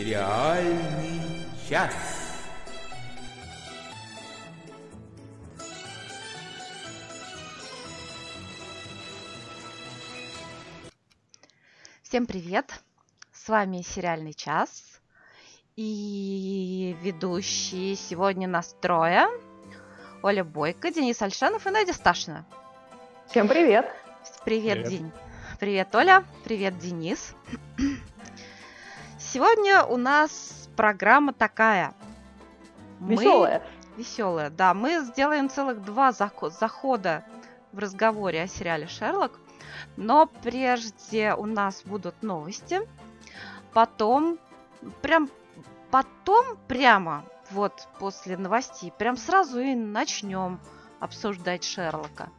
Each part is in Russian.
Сериальный час. Всем привет! С вами «Сериальный час» и ведущие сегодня нас трое. Оля Бойко, Денис Альшанов и Надя Сташина. Всем привет! Привет, привет. День. Привет, Оля. Привет, Денис. Сегодня у нас программа такая. Веселая. Мы... Веселая, да. Мы сделаем целых два захода в разговоре о сериале «Шерлок». Но прежде у нас будут новости. Потом, прям потом прямо, вот после новостей, прям сразу и начнем обсуждать Шерлока.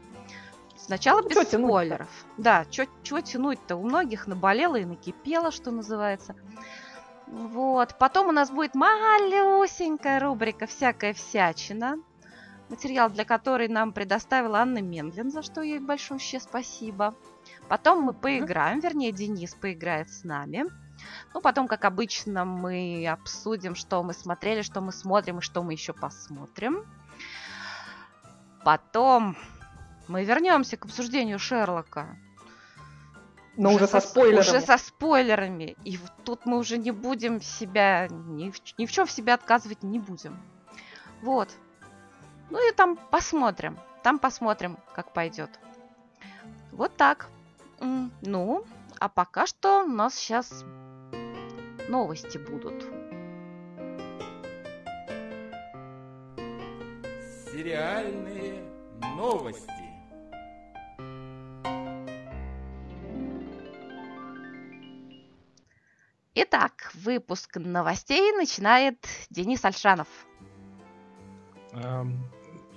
Сначала ну, без спойлеров. Да, чего тянуть-то? У многих наболело и накипело, что называется. Вот. Потом у нас будет малюсенькая рубрика «Всякая всячина». Материал для которой нам предоставила Анна Мендлин, за что ей большое спасибо. Потом мы поиграем, вернее, Денис поиграет с нами. Ну, потом, как обычно, мы обсудим, что мы смотрели, что мы смотрим и что мы еще посмотрим. Потом мы вернемся к обсуждению Шерлока. Но уже, уже со, спойлерами. Уже со спойлерами. И тут мы уже не будем себя, ни в, ни в чем в себя отказывать не будем. Вот. Ну и там посмотрим. Там посмотрим, как пойдет. Вот так. Ну, а пока что у нас сейчас новости будут. Сериальные новости. Итак, выпуск новостей начинает Денис Альшанов.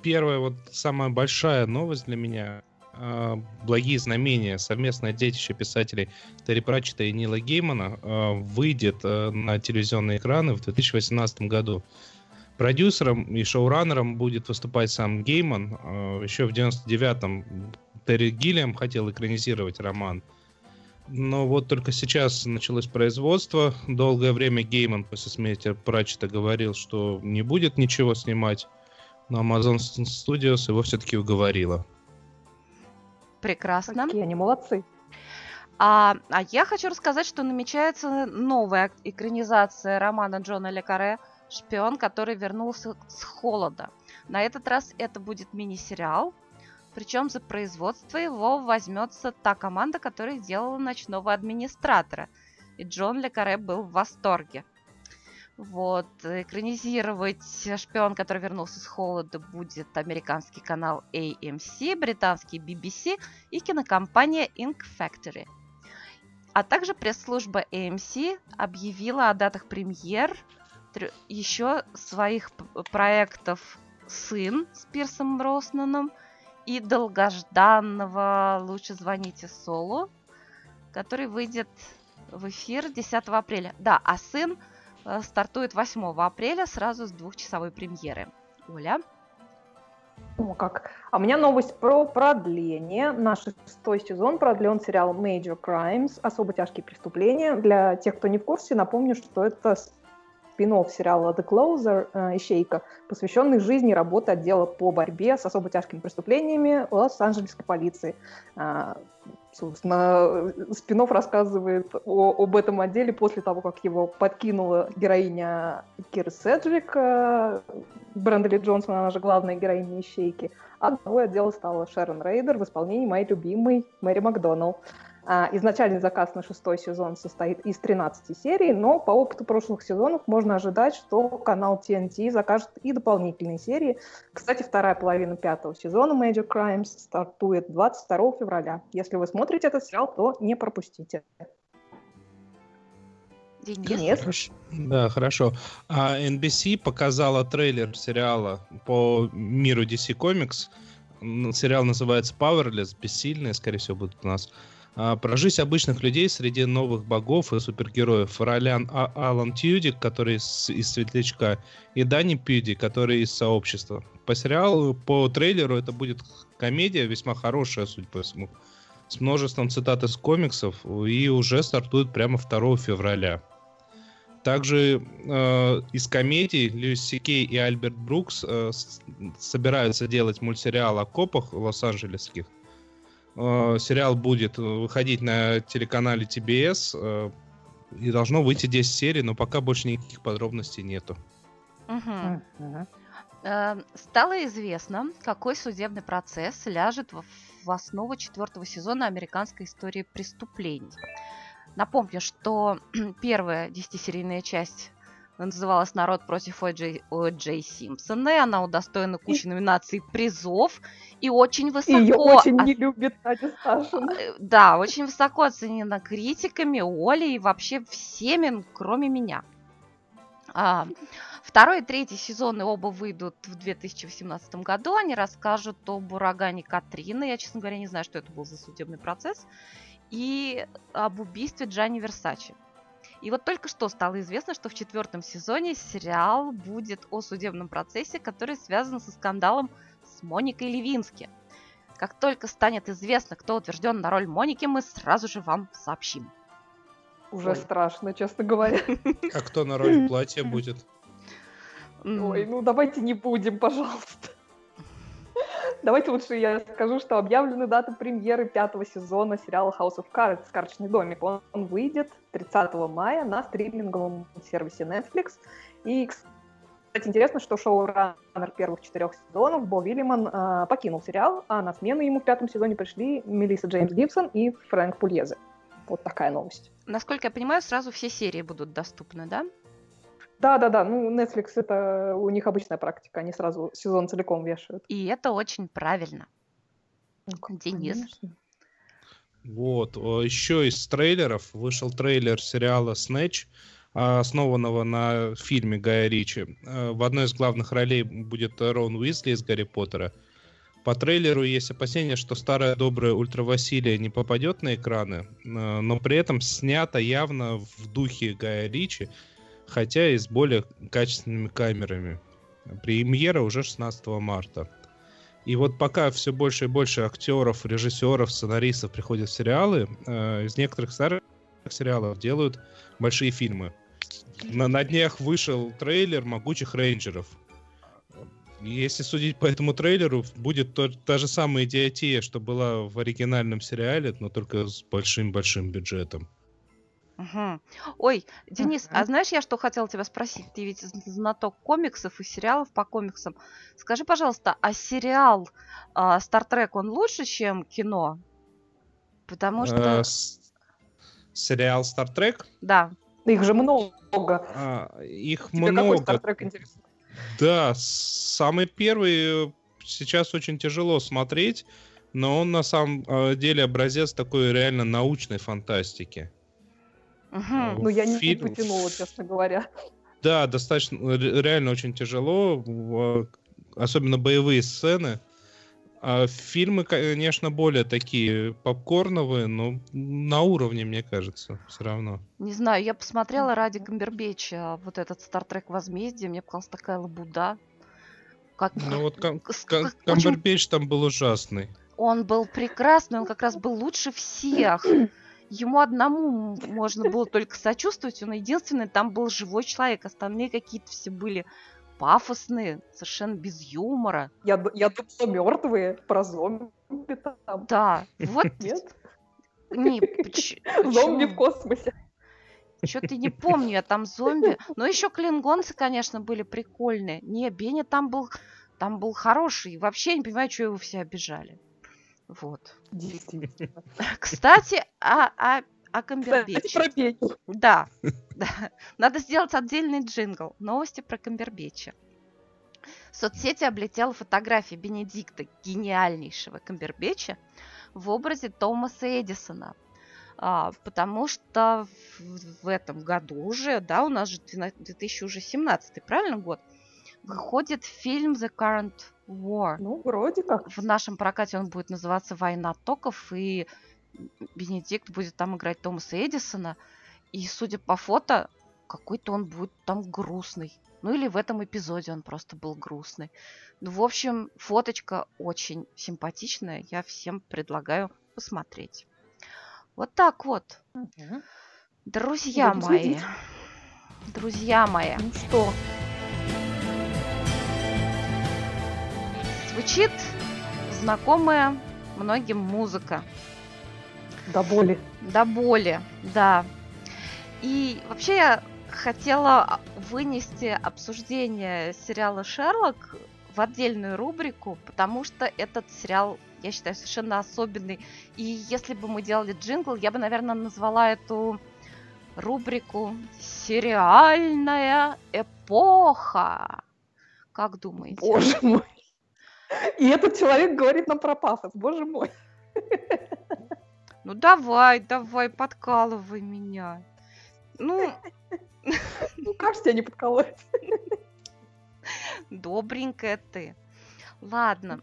Первая, вот самая большая новость для меня. А, Благие знамения, совместное детище писателей Терри Пратчета и Нила Геймана а, выйдет а, на телевизионные экраны в 2018 году. Продюсером и шоураннером будет выступать сам Гейман. Еще в 99-м Терри Гиллиам хотел экранизировать роман – но вот только сейчас началось производство. Долгое время Гейман после смерти Пратчета говорил, что не будет ничего снимать. Но Amazon Studios его все-таки уговорила. Прекрасно. Какие они молодцы. А, а я хочу рассказать, что намечается новая экранизация романа Джона Лекаре «Шпион, который вернулся с холода». На этот раз это будет мини-сериал, причем за производство его возьмется та команда, которая сделала ночного администратора. И Джон Лекаре был в восторге. Вот, экранизировать «Шпион, который вернулся с холода» будет американский канал AMC, британский BBC и кинокомпания Ink Factory. А также пресс-служба AMC объявила о датах премьер еще своих проектов «Сын» с Пирсом Броснаном – и долгожданного «Лучше звоните Солу», который выйдет в эфир 10 апреля. Да, а «Сын» э, стартует 8 апреля сразу с двухчасовой премьеры. Оля? О, как. А у меня новость про продление. Наш шестой сезон продлен сериал Major Crimes, особо тяжкие преступления. Для тех, кто не в курсе, напомню, что это спин-офф сериала The Closer э, «Ищейка», посвященный жизни и работе отдела по борьбе с особо тяжкими преступлениями Лос-Анджелесской полиции. Э, собственно, спин-офф рассказывает о, об этом отделе после того, как его покинула героиня Киры Седжвик, э, Бренды Ли Джонсон, она же главная героиня «Ищейки», а главой отдела стала Шерон Рейдер в исполнении моей любимой Мэри Макдоналл. А, изначальный заказ на шестой сезон состоит из 13 серий, но по опыту прошлых сезонов можно ожидать, что канал TNT закажет и дополнительные серии. Кстати, вторая половина пятого сезона Major Crimes стартует 22 февраля. Если вы смотрите этот сериал, то не пропустите. Денис? Хорошо. Да, хорошо. А NBC показала трейлер сериала по миру DC Comics. Сериал называется Powerless, бессильные, скорее всего, будут у нас. А, про жизнь обычных людей среди новых богов и супергероев. Ролян а Алан Тьюдик, который из, из Светлячка, и Дани Пьюди, который из Сообщества. По сериалу, по трейлеру это будет комедия, весьма хорошая, судя по всему, с множеством цитат из комиксов, и уже стартует прямо 2 февраля. Также э, из комедий Льюис Сикей и Альберт Брукс э, собираются делать мультсериал о копах лос-анджелесских. Э, сериал будет э, выходить на телеканале TBS э, и должно выйти 10 серий, но пока больше никаких подробностей нету. Э, Стало известно, какой судебный процесс ляжет в основу четвертого сезона американской истории преступлений. Напомню, что первая десятисерийная часть называлась «Народ против О. Джей Симпсона», и она удостоена кучи номинаций призов, и очень высоко... Ее очень не любит Надя Сташина. Э, Да, очень высоко оценена критиками, Олей и вообще всеми, кроме меня. А, второй и третий сезоны оба выйдут в 2018 году. Они расскажут об урагане Катрины. Я, честно говоря, не знаю, что это был за судебный процесс. И об убийстве Джанни Версачи. И вот только что стало известно, что в четвертом сезоне сериал будет о судебном процессе, который связан со скандалом с Моникой Левински. Как только станет известно, кто утвержден на роль Моники, мы сразу же вам сообщим. Уже Ой. страшно, честно говоря. А кто на роль платья будет? Ой, ну давайте не будем, пожалуйста. Давайте лучше я скажу, что объявлена дата премьеры пятого сезона сериала House of Cards «Карточный домик». Он, он выйдет 30 мая на стриминговом сервисе Netflix. И, кстати, интересно, что шоураннер первых четырех сезонов Бо Вильяман а, покинул сериал, а на смену ему в пятом сезоне пришли Мелисса Джеймс Гибсон и Фрэнк Пульезе. Вот такая новость. Насколько я понимаю, сразу все серии будут доступны, да? Да-да-да, ну Netflix это у них обычная практика, они сразу сезон целиком вешают. И это очень правильно. Ну, Денис. конечно. Вот. Еще из трейлеров вышел трейлер сериала «Снэч», основанного на фильме Гая Ричи. Э, В одной из главных ролей будет Рон Уизли из «Гарри Поттера». По трейлеру есть опасения, что старая добрая Ультра Василия не попадет на экраны, э, но при этом снято явно в духе Гая Ричи, хотя и с более качественными камерами. Премьера уже 16 марта. И вот пока все больше и больше актеров, режиссеров, сценаристов приходят в сериалы, э, из некоторых старых сериалов делают большие фильмы. На, на днях вышел трейлер «Могучих рейнджеров». Если судить по этому трейлеру, будет то- та же самая идиотия, что была в оригинальном сериале, но только с большим-большим бюджетом. Мгм. Ой, Денис, а Мгм. знаешь, я что хотела тебя спросить? Ты ведь з- знаток комиксов и сериалов по комиксам. Скажи, пожалуйста, а сериал а, Star он лучше, чем кино? Потому Э, что, с- Сериал Star Trek, да, Их же много. а, их Тебе какой много. Стартрек интересен? Да, с- самый первый э, сейчас очень тяжело смотреть, но он на самом э, деле образец такой реально научной фантастики. Мгм. Ну, я не Фильм- потянула, честно говоря. Да, достаточно, ре- реально очень тяжело, в- особенно боевые сцены. А фильмы, конечно, более такие попкорновые, но на уровне, мне кажется, все равно. не знаю, я посмотрела ради Камбербеча вот этот Стартрек Возмездие, мне показалась такая лабуда. Как, Ну вот Кам- очень там был ужасный. Он был прекрасный, он как раз был лучше всех. Ему одному можно было только сочувствовать, он единственный там был живой человек, остальные какие-то все были пафосные, совершенно без юмора. Я, я думала, мертвые, про зомби там. Да, вот Нет? не, поч- Зомби в космосе. Что-то не помню, я там зомби. Но еще клингонцы, конечно, были прикольные. Не, Бенни там был, там был хороший. Вообще я не понимаю, что его все обижали. Вот. Действительно. Кстати, о, о, о Кстати, Камбербече. про Петю. Да, да. Надо сделать отдельный джингл. Новости про Камбербеча. В соцсети облетела фотография Бенедикта, гениальнейшего Камбербеча, в образе Томаса Эдисона. А, потому что в, в этом году уже, да, у нас же 12 2017, правильно год, выходит фильм The Current War. Ну, вроде как. В нашем прокате он будет называться «Война токов», и Бенедикт будет там играть Томаса Эдисона. И, судя по фото, какой-то он будет там грустный. Ну или в этом эпизоде он просто был грустный. Ну, в общем, фоточка очень симпатичная. Я всем предлагаю посмотреть. Вот так вот. Друзья Будем мои. следить. друзья мои, Ну что? Звучит знакомая многим музыка. До боли. До боли, да. И вообще я хотела вынести обсуждение сериала «Шерлок» в отдельную рубрику, потому что этот сериал, я считаю, совершенно особенный. И если бы мы делали джингл, я бы, наверное, назвала эту рубрику «Сериальная эпоха». Как думаете? Боже мой. И этот человек говорит нам про пафос. Боже мой. Ну давай, давай, подкалывай меня. Ну, Ну как же тебя не подколоть? добренькая ты. Ладно,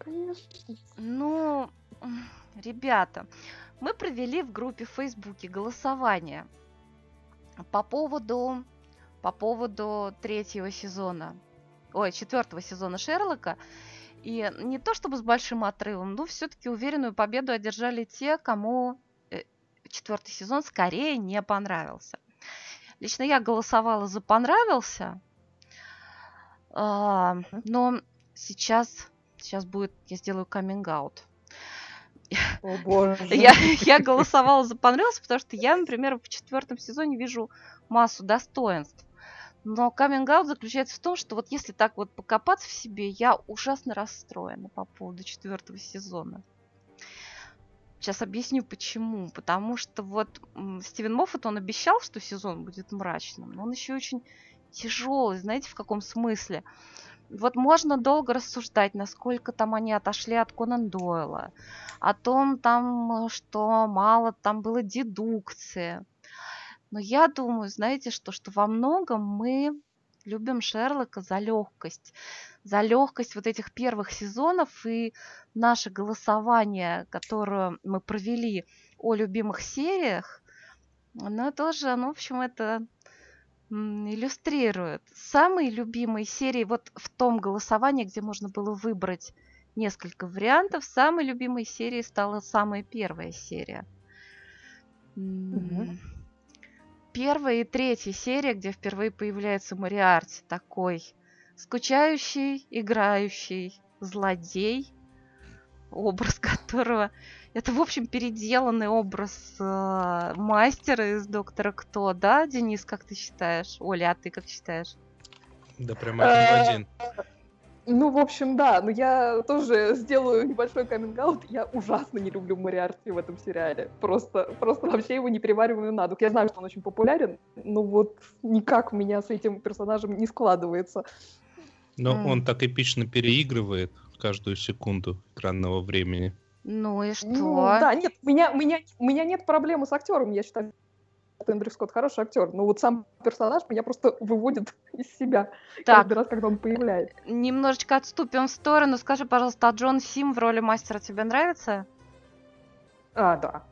ну, м, ребята, мы провели в группе в Фейсбуке голосование по поводу, по поводу третьего сезона, ой, четвертого сезона Шерлока. И не то чтобы с большим отрывом, но все-таки уверенную победу одержали те, кому э, четвертый сезон скорее не понравился. Лично я голосовала за понравился, а, но сейчас, сейчас будет, я сделаю каминг-аут. О боже. Я, я голосовала за понравился, потому что я, например, в четвертом сезоне вижу массу достоинств. Но каминг заключается в том, что вот если так вот покопаться в себе, я ужасно расстроена по поводу четвертого сезона. Сейчас объясню почему. Потому что вот Стивен Моффат, он обещал, что сезон будет мрачным, но он еще очень тяжелый, знаете, в каком смысле? Вот можно долго рассуждать, насколько там они отошли от Конан Дойла, о том там, что мало там было дедукции. Но я думаю, знаете что, что во многом мы любим Шерлока за легкость. За легкость вот этих первых сезонов и наше голосование, которое мы провели о любимых сериях, оно тоже, ну, в общем, это иллюстрирует. Самые любимые серии, вот в том голосовании, где можно было выбрать несколько вариантов, самой любимой серией стала самая первая серия. Мгм. Первая и третья серия, где впервые появляется Мариарти, такой скучающий, играющий злодей, образ которого... Это, в общем, переделанный образ э, мастера из Доктора Кто, да, Денис, как ты считаешь? Оля, а ты как считаешь? Да прям один в один. Ну, в общем, да, но я тоже сделаю небольшой каминг Я ужасно не люблю Мариарти в этом сериале. Просто, просто вообще его не перевариваю на дух. Я знаю, что он очень популярен, но вот никак у меня с этим персонажем не складывается. Но М. он так эпично переигрывает каждую секунду экранного времени. Ну и что? Ну, да, нет, у меня, у, меня, у меня нет проблемы с актером. Я считаю, Эндрю Скотт хороший актер. Но вот сам персонаж меня просто выводит из себя Так, каждый раз, когда он появляется. немножечко отступим в сторону. Скажи, пожалуйста, а Джон Сим в роли мастера тебе нравится? А, да.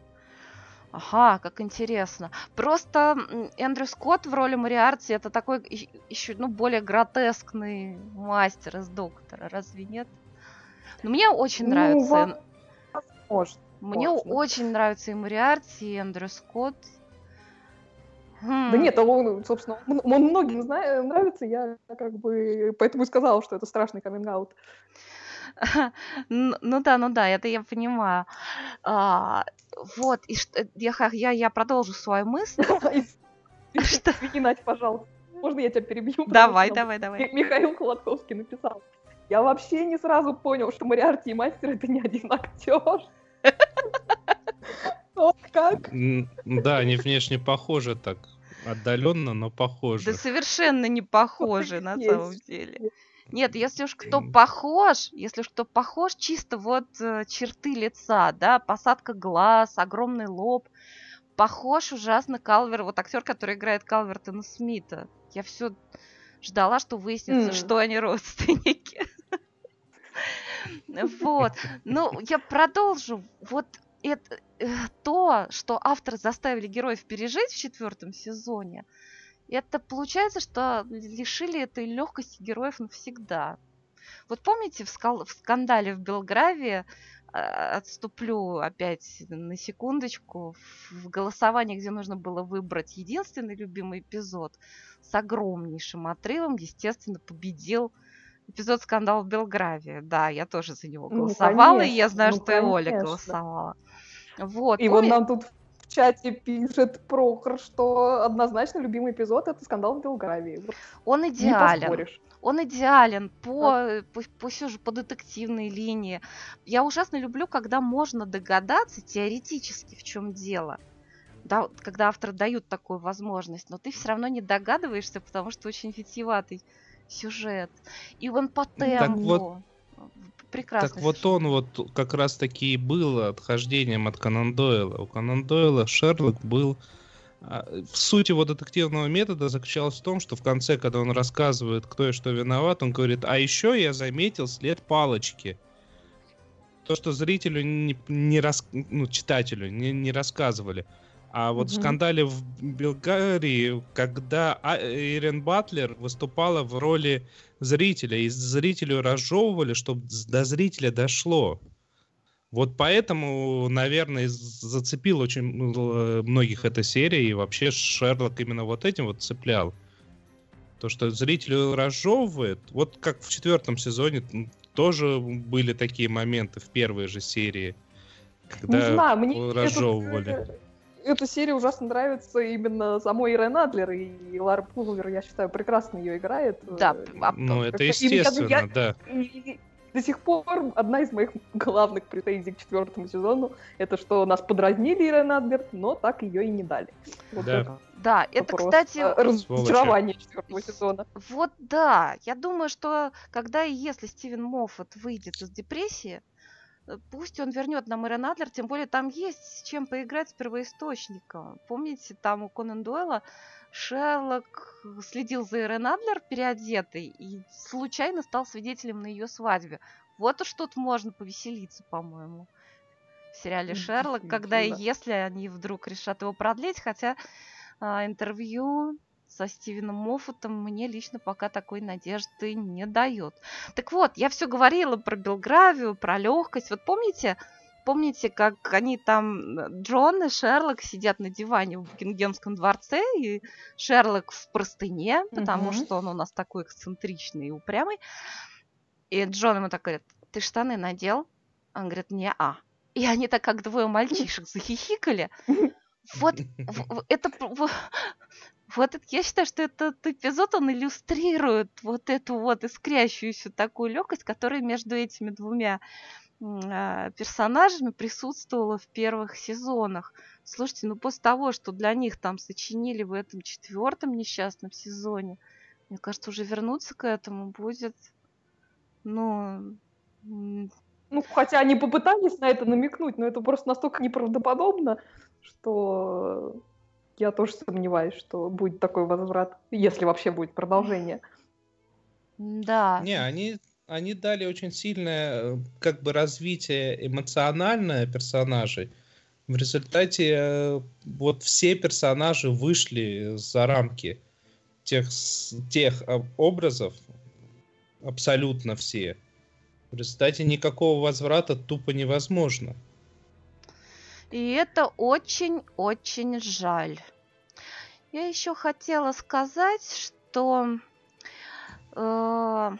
Ага, как интересно. Просто Эндрю Скотт в роли Мариарти это такой еще, ну, более гротескный мастер из Доктора, разве нет? Ну, мне очень Ну, нравится. во- Эн- Может. Мне можно. очень нравится и Мариарти, и Эндрю Скотт. Да Хм. нет, он, собственно, он многим зна- нравится, я как бы поэтому и сказала, что это страшный каминг Н- Ну да, ну да, это я понимаю. А, вот, и что, я, я, я продолжу свою мысль. Что? Извини, Надь, пожалуйста. Можно я тебя перебью? Давай, давай, давай. Ми- Михаил Холодковский написал. Я вообще не сразу понял, что Мариарти и Мастер это не один актер. Вот как? Да, они внешне похожи так. Отдаленно, но Да похожи. совершенно не похожи на самом деле. Нет, если уж кто похож, если уж кто похож, чисто вот э, черты лица, да, посадка глаз, огромный лоб, похож ужасно Калвер, вот актер, который играет Калвертона Смита. Я все ждала, что выяснится, М. что они родственники. Вот. Ну, я продолжу. Вот это э, то, что авторы заставили героев пережить в четвертом сезоне, это получается, что лишили этой легкости героев навсегда. Вот помните в, скал- в скандале в Белгравии а, отступлю опять на секундочку. В голосовании, где нужно было выбрать единственный любимый эпизод, с огромнейшим отрывом, естественно, победил эпизод «Скандал в Белгравии». Да, я тоже за него Ну, голосовала, и я конечно, знаю, ну, что и Оля конечно. голосовала. Вот. И вот помни- нам тут в чате пишет Прохор, что однозначно любимый эпизод это скандал в Белгравии. Вот Он не идеален. поспоришь. Он идеален по, по, по, сюжету, по детективной линии. Я ужасно люблю, когда можно догадаться теоретически, в чем дело. Да, вот когда авторы дают такую возможность, но ты все равно не догадываешься, потому что очень витиеватый сюжет. И он по Так темпу. вот- Прекрасно. Так вот он вот как раз таки и был отхождением от Конан Дойла. У Конан Дойла Шерлок был... а, В суть его детективного метода заключалась в том, что в конце, когда он рассказывает, кто и что виноват, он говорит, а еще я заметил след палочки. То, что зрителю, не, не рас- ну, читателю не, не рассказывали. А вот в Мгм. скандале в Белгарии, когда А- Ирен Батлер выступала в роли зрителя, и зрителю разжевывали, чтобы до зрителя дошло. Вот поэтому, наверное, зацепил очень м- многих эта серия, и вообще Шерлок именно вот этим вот цеплял. То, что зрителю разжевывает, вот как в четвертом сезоне тоже были такие моменты в первой же серии, когда не знаю, мне этот, разжевывали. э, эта серия ужасно нравится именно самой Ирен Адлер, и Лара Пулвер, я считаю, прекрасно ее играет. Да, Э, а- Ну, это естественно, я- да. И до сих пор одна из моих главных претензий к четвертому сезону это что нас подразнили Ирен Адлер, но так ее и не дали. Вот Да. это Да, это, кстати, разочарование четвертого сезона. Вот да, я думаю, что когда и если Стивен Моффат выйдет из депрессии, пусть он вернет нам Ирен Адлер, тем более там есть с чем поиграть с первоисточником. Помните, там у Конан Дойла Шерлок следил за Ирен Адлер переодетой и случайно стал свидетелем на ее свадьбе. Вот уж тут можно повеселиться, по-моему, в сериале Шерлок, когда и если они вдруг решат его продлить, хотя а, интервью со Стивеном Моффатом мне лично пока такой надежды не дает. Так вот, я все говорила про Белгравию, про легкость. Вот помните, помните, как они там, Джон и Шерлок сидят на диване в Букингемском дворце, и Шерлок в простыне, потому Мгм. что он у нас такой эксцентричный и упрямый. И Джон ему так говорит, ты штаны надел? Он говорит, не а. И они так, как двое мальчишек, захихикали. Вот это вот это, я считаю, что этот эпизод он иллюстрирует вот эту вот искрящуюся такую легкость, которая между этими двумя а, персонажами присутствовала в первых сезонах. Слушайте, ну после того, что для них там сочинили в этом четвертом несчастном сезоне, мне кажется, уже вернуться к этому будет, ну, Ну, хотя они попытались на это намекнуть, но это просто настолько неправдоподобно, что я тоже сомневаюсь, что будет такой возврат, если вообще будет продолжение. да. Не, они, они дали очень сильное э, как бы развитие эмоциональное персонажей. В результате э, вот все персонажи вышли за рамки тех, тех э, образов, абсолютно все. В результате никакого возврата тупо невозможно. И это очень-очень жаль. Я еще хотела сказать, что... э,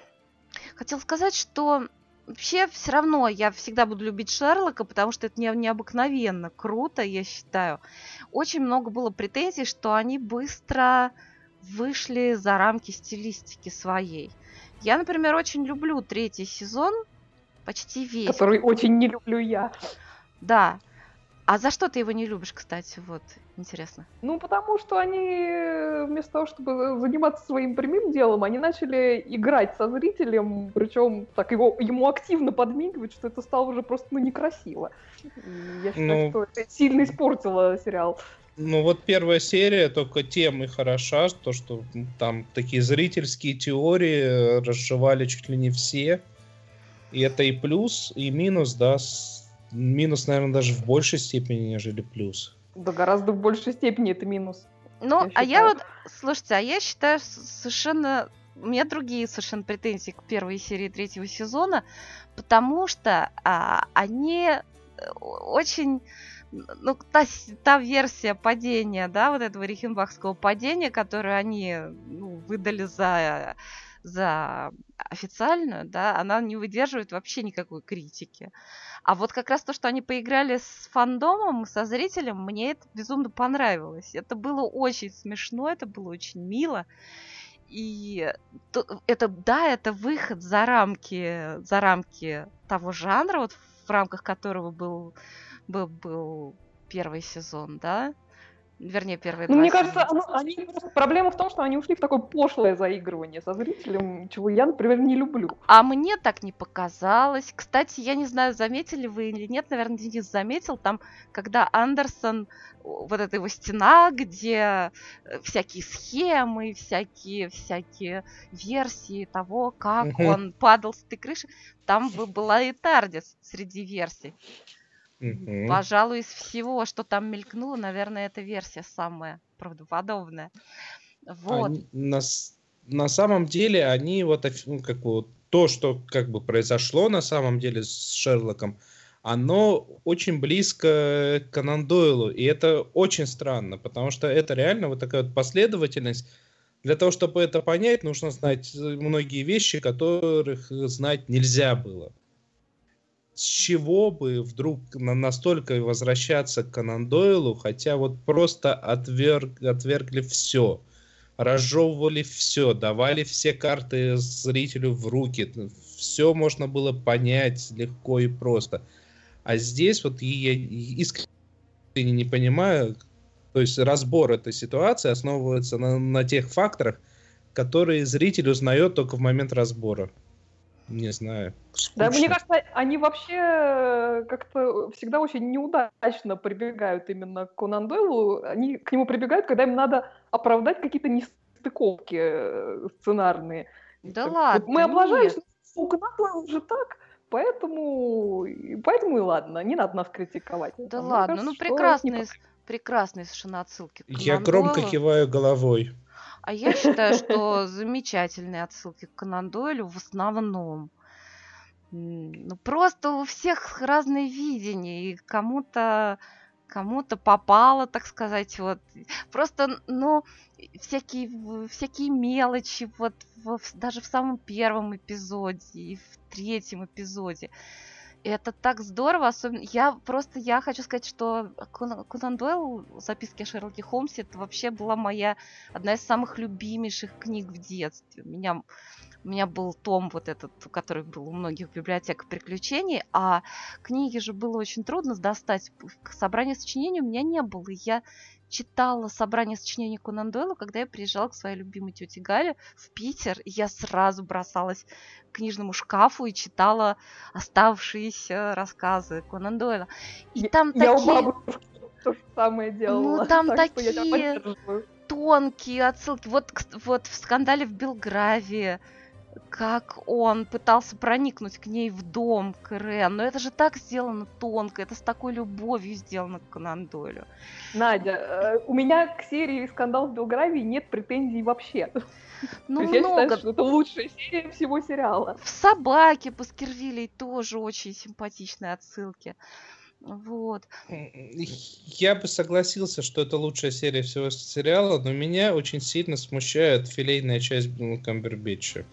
хотела сказать, что вообще все равно я всегда буду любить Шерлока, потому что это не- необыкновенно круто, я считаю. Очень много было претензий, что они быстро вышли за рамки стилистики своей. Я, например, очень люблю третий сезон, почти весь. Который очень не люблю я. Да. А за что ты его не любишь, кстати? Вот, интересно. Ну, потому что они э, вместо того, чтобы заниматься своим прямым делом, они начали играть со зрителем, причем так его, ему активно подмигивать, что это стало уже просто ну, некрасиво. И я считаю, Ну. что это сильно испортило сериал. Ну вот первая серия только тем и хороша, то что там такие зрительские теории э, разжевали чуть ли не все. И это и плюс, и минус, да. с- Минус, наверное, даже в большей степени, нежели плюс. Да гораздо в большей степени это минус. Ну, Я а я вот, слушайте, а я считаю совершенно у меня другие совершенно претензии к первой серии третьего сезона, потому что а, они э, очень ну, та, та версия падения, да, вот этого рихенбахского падения, которую они ну, выдали за, за официальную, да, она не выдерживает вообще никакой критики. А вот как раз то, что они поиграли с фандомом, со зрителем, мне это безумно понравилось. Это было очень смешно, это было очень мило. И это, да, это выход за рамки, за рамки того жанра, вот в рамках которого был был, был первый сезон, да? Вернее, первые ну, два Мне кажется, оно, они, проблема в том, что они ушли в такое пошлое заигрывание со зрителем, чего я, например, не люблю. А мне так не показалось. Кстати, я не знаю, заметили вы или нет, наверное, Денис заметил, там, когда Андерсон, вот эта его стена, где э, всякие схемы, всякие, всякие версии того, как он падал с этой крыши, там была и Тардис среди версий. Угу. Пожалуй, из всего, что там мелькнуло, наверное, эта версия самая правдоподобная. Вот. Они, на, на самом деле, они вот, ну, как вот то, что как бы произошло на самом деле с Шерлоком, оно очень близко к Конан Дойлу, и это очень странно, потому что это реально вот такая вот последовательность. Для того, чтобы это понять, нужно знать многие вещи, которых знать нельзя было с чего бы вдруг настолько возвращаться к Конан Дойлу, хотя вот просто отверг, отвергли все, разжевывали все, давали все карты зрителю в руки, все можно было понять легко и просто. А здесь вот я искренне не понимаю, то есть разбор этой ситуации основывается на, на тех факторах, которые зритель узнает только в момент разбора. Не знаю. Скучно. Да, мне кажется, они вообще э, как-то всегда очень неудачно прибегают именно к Конан Дойлу. Они к нему прибегают, когда им надо оправдать какие-то нестыковки э, сценарные. Да так, ладно. Мы облажались, у Конан Дойла уже так, поэтому, поэтому и ладно, не надо нас критиковать. Да а ладно, кажется, ну прекрасные, прекрасные совершенно отсылки. Я громко киваю головой. А я считаю, что замечательные отсылки к Конан Дойлю в основном. Ну, просто у всех разные видения, и кому-то кому-то попало, так сказать, вот. Просто, ну, всякие, всякие мелочи, вот, в, даже в самом первом эпизоде и в третьем эпизоде. Это так здорово, особенно я просто я хочу сказать, что Конан Дойл записки о Шерлоке Холмсе это вообще была моя одна из самых любимейших книг в детстве. У меня у меня был том вот этот, который был у многих в библиотеках приключений, а книги же было очень трудно достать. Собрание сочинений у меня не было. И я читала собрание сочинений Конан Дойла, когда я приезжала к своей любимой тете Гале в Питер, и я сразу бросалась к книжному шкафу и читала оставшиеся рассказы Конан Дойла. И я, там я такие... у бабушки то же самое делала. Ну, там так такие тонкие отсылки. Вот, вот в скандале в Белгравии как он пытался проникнуть к ней в дом, к Рен. Но это же так сделано тонко, это с такой любовью сделано к Конан Дойлю. Надя, э, у меня к серии «Скандал в Белгравии» нет претензий вообще. Ну, много. Я считаю, что это лучшая серия всего сериала. В «Собаке» Паскервилей тоже очень симпатичные отсылки. Вот. Я бы согласился, что это лучшая серия всего сериала, но меня очень сильно смущает филейная часть Камбербэтча.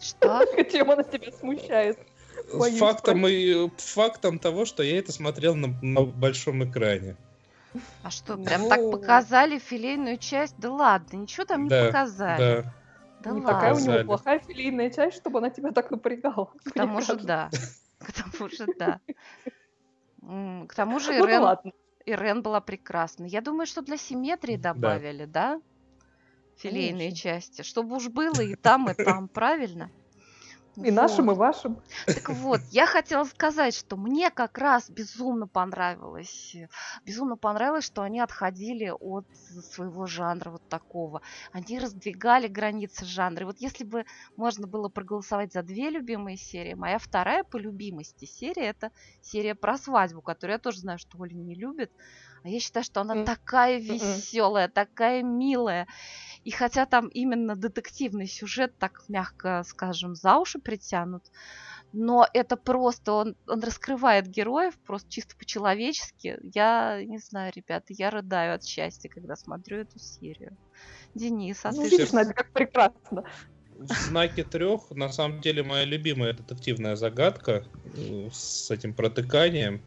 Что? Чем она тебя смущает? Фактом, и, фактом того, что я это смотрел на, на большом экране. А что, прям ну... так показали филейную часть? Да ладно, ничего там не да, показали. Да. Да не ладно. такая у него плохая филейная часть, чтобы она тебя так напрягала. К тому же да. К тому же да. К тому же Ирен, ну, Ирен была прекрасна. Я думаю, что для симметрии добавили, да? Филейные Конечно. части, чтобы уж было и там, и там, правильно? И вот. нашим, и вашим. Так вот, я хотела сказать, что мне как раз безумно понравилось, безумно понравилось, что они отходили от своего жанра вот такого. Они раздвигали границы жанра. И вот если бы можно было проголосовать за две любимые серии, моя вторая по любимости серия это серия про свадьбу, которую я тоже знаю, что Оля не любит. А я считаю, что она такая веселая, такая милая. И хотя там именно детективный сюжет, так мягко скажем, за уши притянут, но это просто, он, он раскрывает героев просто чисто по-человечески. Я не знаю, ребята, я рыдаю от счастья, когда смотрю эту серию. Денис, а Ну, ты видишь? Надя, как прекрасно. В знаке трех, на самом деле, моя любимая детективная загадка э, с этим протыканием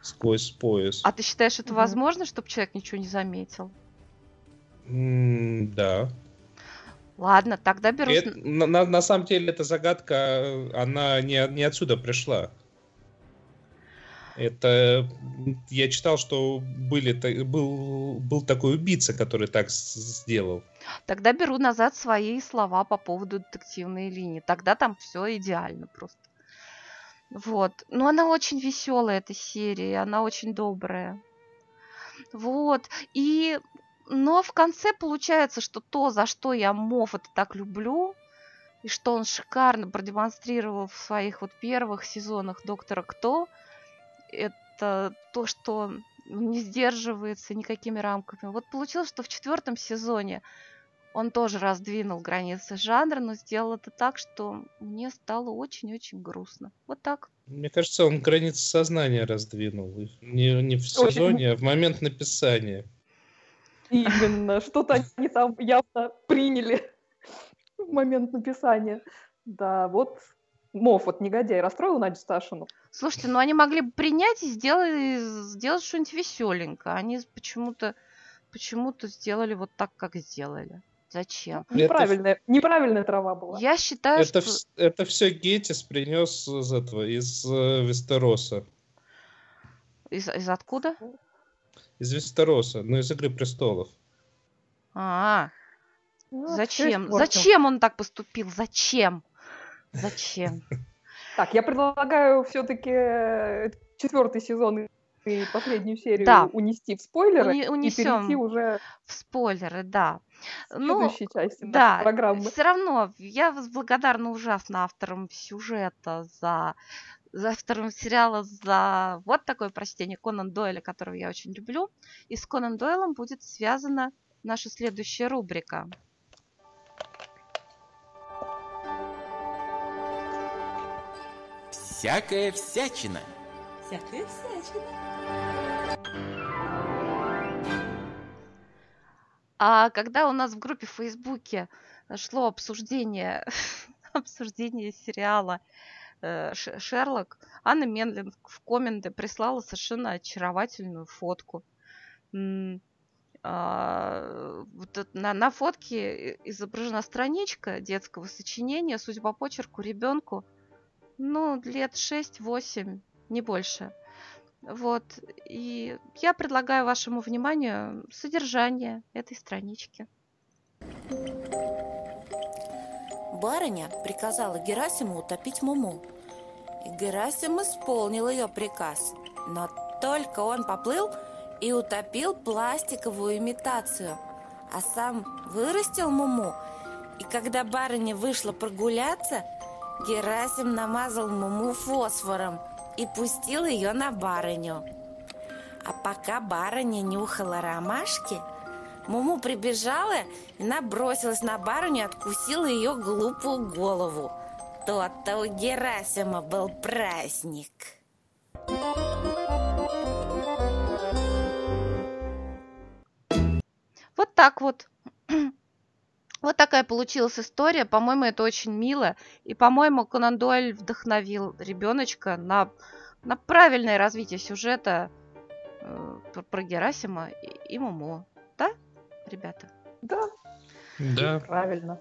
сквозь пояс. А ты считаешь, это возможно, чтобы человек ничего не заметил? Да. Ладно, тогда беру... Это- на, на- на самом деле, эта загадка, э, она не, не отсюда пришла. Это я читал, что были, был, был такой убийца, который так сделал. Тогда беру назад свои слова по поводу детективной линии. Тогда там все идеально просто. Вот. Но она очень веселая, эта серия. Она очень добрая. Вот. И... Но в конце получается, что то, за что я Моффата так люблю, и что он шикарно продемонстрировал в своих вот первых сезонах Доктора Кто, это то, что не сдерживается никакими рамками. Вот получилось, что в четвертом сезоне он тоже раздвинул границы жанра, но сделал это так, что мне стало очень-очень грустно. Вот так. Мне кажется, он границы сознания раздвинул. Не, не в сезоне, а в момент написания. Именно. Что-то они там явно приняли в момент написания. Да, вот Моффат, негодяй, расстроил Надю Сташину. Слушайте, ну они могли бы принять и сделать, сделать что-нибудь веселенькое. Они почему-то почему-то сделали вот так, как сделали. Зачем? Это Неправильная, неправильная трава была. Я считаю, Это, что... вс- это все Гетис принес из этого, из э, Вестероса. Из, из откуда? Из Вестероса, ну, из Игры Престолов. А, Ну, всё зачем? испортил. Зачем он так поступил? Зачем? Зачем? Так, я предлагаю все-таки четвертый сезон и последнюю серию Да. унести в спойлеры Уни- и унесем. перейти уже В спойлеры, да. Ну, следующей части да, программы. все равно я благодарна ужасно авторам сюжета за за автором сериала за вот такое прочтение Конан Дойля, которого я очень люблю. И с Конан Дойлом будет связана наша следующая рубрика. Всякая всячина. Всякая всячина. А когда у нас в группе в Фейсбуке шло обсуждение, обсуждение сериала Шерлок, Анна Менлин в комменты прислала совершенно очаровательную фотку. А, на, фотке изображена страничка детского сочинения, судя по почерку, ребенку, ну, лет 6-8, не больше. Вот. И я предлагаю вашему вниманию содержание этой странички. Барыня приказала Герасиму утопить Муму. И Герасим исполнил ее приказ. Но только он поплыл и утопил пластиковую имитацию, а сам вырастил Муму. И когда барыня вышла прогуляться, Герасим намазал Муму фосфором и пустил ее на барыню. А пока барыня нюхала ромашки, Муму прибежала и набросилась на барыню и откусила ее глупую голову. То-то у Герасима был праздник. Вот так вот. Вот такая получилась история. По-моему, это очень мило. И, по-моему, Конан Дойль вдохновил ребеночка на, на правильное развитие сюжета э, про, про Герасима и, и Муму. Ребята? Да, Да. правильно.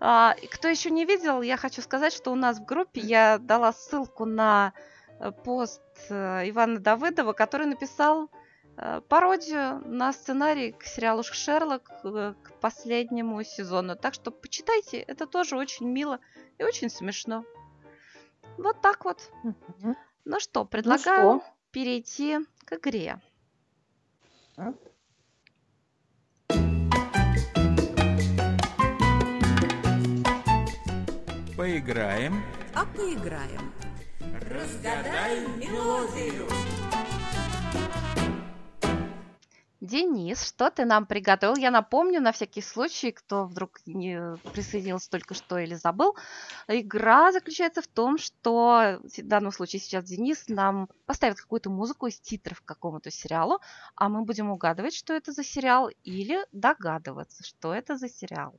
А, кто еще не видел, я хочу сказать, что у нас в группе я дала ссылку на э, пост э, Ивана Давыдова, который написал э, пародию на сценарий к сериалу Шерлок к последнему сезону. Так что почитайте, это тоже очень мило и очень смешно. Вот так вот. Ну что, Ну предлагаю что, перейти к игре. Поиграем. А поиграем. Разгадай мелодию. Денис, что ты нам приготовил? Я напомню, на всякий случай, кто вдруг не присоединился только что или забыл, игра заключается в том, что в данном случае сейчас Денис нам поставит какую-то музыку из титров к какому-то сериалу, а мы будем угадывать, что это за сериал, или догадываться, что это за сериал.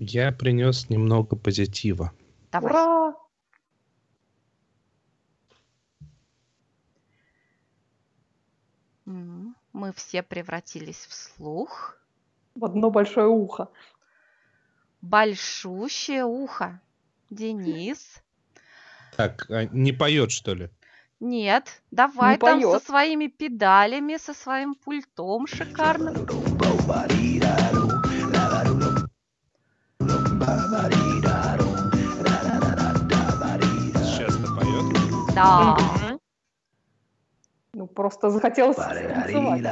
Я принес немного позитива. Давай. Ура! Мы все превратились в слух. В одно большое ухо. Большущее ухо. Денис. Так, а не поет, что ли? Нет, давай Не там со поёт. своими педалями, со своим пультом шикарным. Сейчас-то поет. Да. Ну, просто захотелось танцевать.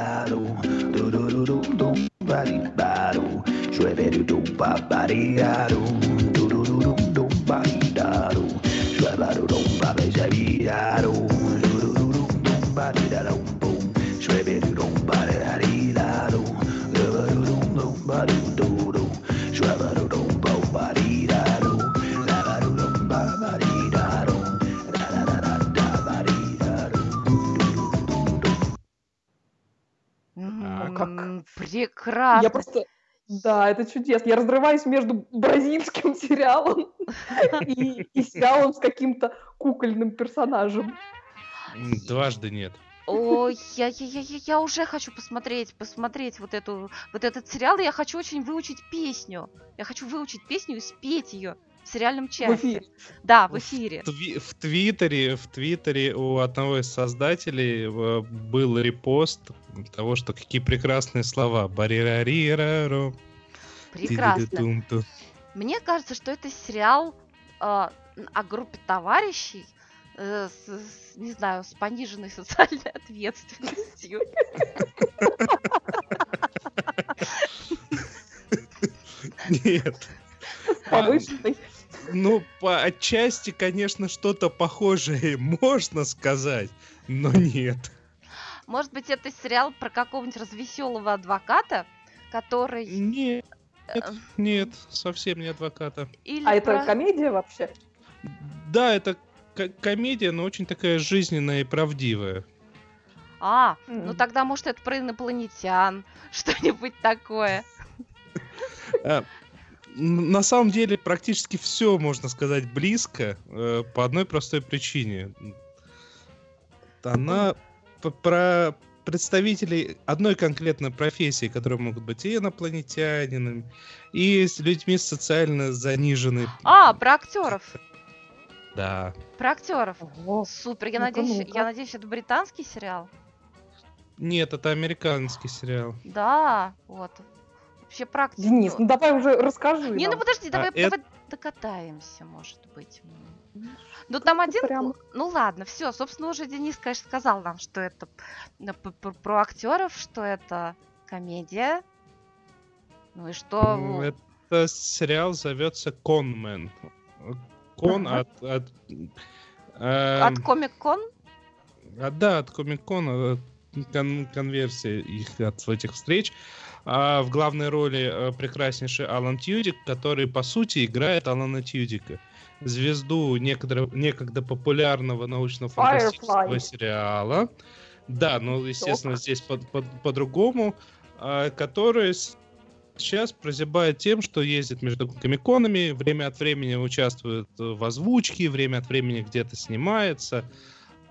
Как- Прекрасно. Я просто... Да, это чудесно. Я разрываюсь между бразильским сериалом и, и сериалом с каким-то кукольным персонажем. Дважды нет. Ой, я, я, я, я, я уже хочу посмотреть, посмотреть вот эту, вот этот сериал. и Я хочу очень выучить песню. Я хочу выучить песню и спеть ее в сериальном В часе. Да, в эфире. Тви- В Твиттере, в Твиттере у одного из создателей э, был репост того, что какие прекрасные слова. Барирарирару, Прекрасно. Мне кажется, что это сериал э, о группе товарищей, э, с, с, не знаю, с пониженной социальной ответственностью. Нет. Повышенный. Ну, по отчасти, конечно, что-то похожее можно сказать, но нет. Может быть, это сериал про какого-нибудь развеселого адвоката, который... Нет, э, нет, совсем не адвоката. Или А это про- комедия вообще? Да, это ко- комедия, но очень такая жизненная и правдивая. А, ну М. тогда, может, это про инопланетян, что-нибудь такое. На самом деле практически все, можно сказать, близко э, по одной простой причине. Она про представителей одной конкретной профессии, которые могут быть и инопланетянинами, и с людьми социально заниженной. А, про актеров. Да. Про актеров. Ого. Супер. Я Ну-ка, надеюсь, ну-ка. я надеюсь, это британский сериал. Нет, это американский сериал. Да, вот. Вообще практика. Денис, ну давай уже расскажи Не, ну нам. подожди, давай, А это- давай докатаемся, может быть. Ну там один, прям- ну ладно, все, собственно уже Денис, конечно, сказал нам, что это про актеров, что это комедия, ну и что... Это сериал зовется Конмен. Кон Ага. от... от, эм, От Комик-Кон? А, да, от Комик-Кона э, кон- конверсия их от этих встреч. А в главной роли э, прекраснейший Алан Тьюдик, который, по сути, играет Алана Тьюдика. Звезду некогда, некогда популярного научно-фантастического Firefly. сериала. Да, ну, естественно, здесь по- по- по-другому. а, который сейчас прозябает тем, что ездит между комиконами, время от времени участвует в озвучке, время от времени где-то снимается.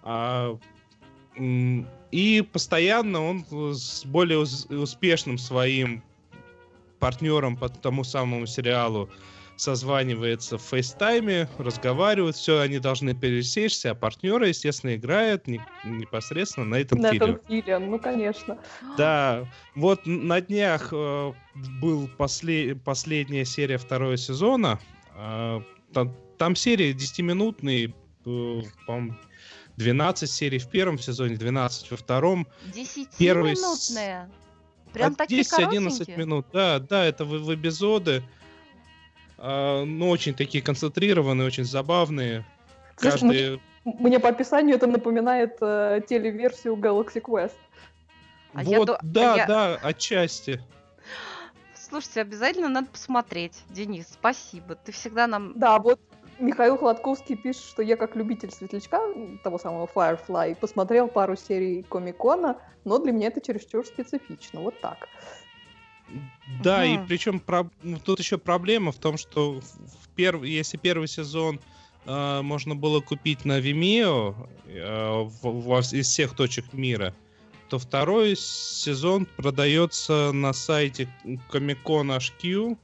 А, и постоянно он с более ус- успешным своим партнером по тому самому сериалу созванивается в FaceTime е, разговаривают, все, они должны пересечься, а партнеры, естественно, играют не- непосредственно на этом На фильме. этом Филлион, ну конечно. Да, вот на днях э, был после- последняя серия второго сезона. э, там, там серии 10-минутные, э, по-моему, 12 серий в первом сезоне, 12 во втором. Первый с- Десятиминутные. Прям От такие 10-11 коротенькие. минут, да, да, это в, в эпизоды. э, ну, очень такие концентрированные, очень забавные. Слушай, Каждый... Мне по описанию это напоминает э, телеверсию Galaxy Quest. А я вот, ду- да, я- да, отчасти. Слушайте, обязательно надо посмотреть. Денис, спасибо. Ты всегда нам... Да, вот Михаил Хладковский пишет, что я как любитель светлячка, того самого Firefly, посмотрел пару серий Комикона, но для меня это чересчур специфично. Вот так. Да, и Мгм. причем тут еще проблема в том, что в- перв- если первый сезон э, можно было купить на Vimeo э, в- из всех точек мира, то второй сезон продается на сайте Comic-Con HQ,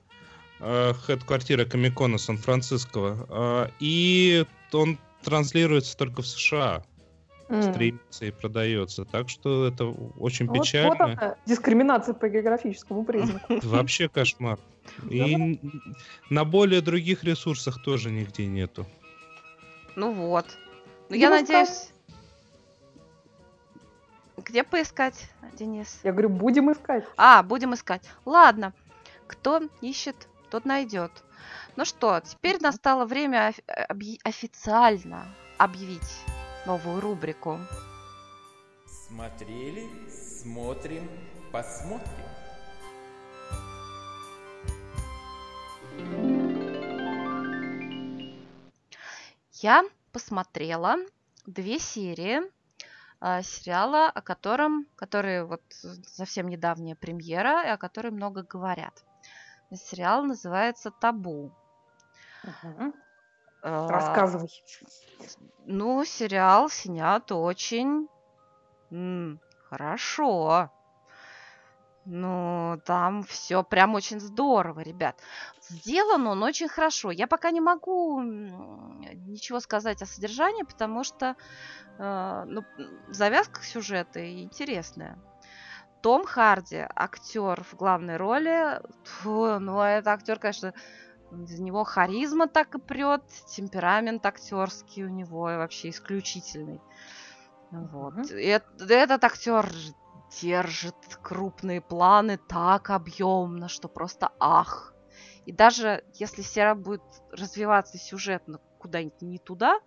хед-квартира Комикона Сан-Франциско, э, и он транслируется только в США, М. стримится и продается. Так что это очень Вот- печально. Вот она, дискриминация по географическому признаку. Вообще кошмар. И на более других ресурсах тоже нигде нету. Ну вот. Ну, я надеюсь... Где поискать, Денис? Я говорю, будем искать. А, будем искать. Ладно. Кто ищет, тот найдет. Ну что, теперь настало время объ- официально объявить новую рубрику. Смотрели, смотрим, посмотрим. Я посмотрела две серии а, сериала, о котором, который вот совсем недавняя премьера, и о которой много говорят. Сериал называется «Табу». А, Рассказывай. Ну, сериал снят очень м, хорошо. Ну, там все прям очень здорово, ребят. Сделан он очень хорошо. Я пока не могу ничего сказать о содержании, потому что э, ну, завязка сюжета интересная. Том Харди, актер в главной роли. Фу, ну, это актер, конечно, из него харизма так и прет, темперамент актерский у него вообще исключительный. Вот. Мгм. И эт- этот актер держит крупные планы так объемно, что просто ах. И даже если сериал будет развиваться сюжетно куда-нибудь не туда,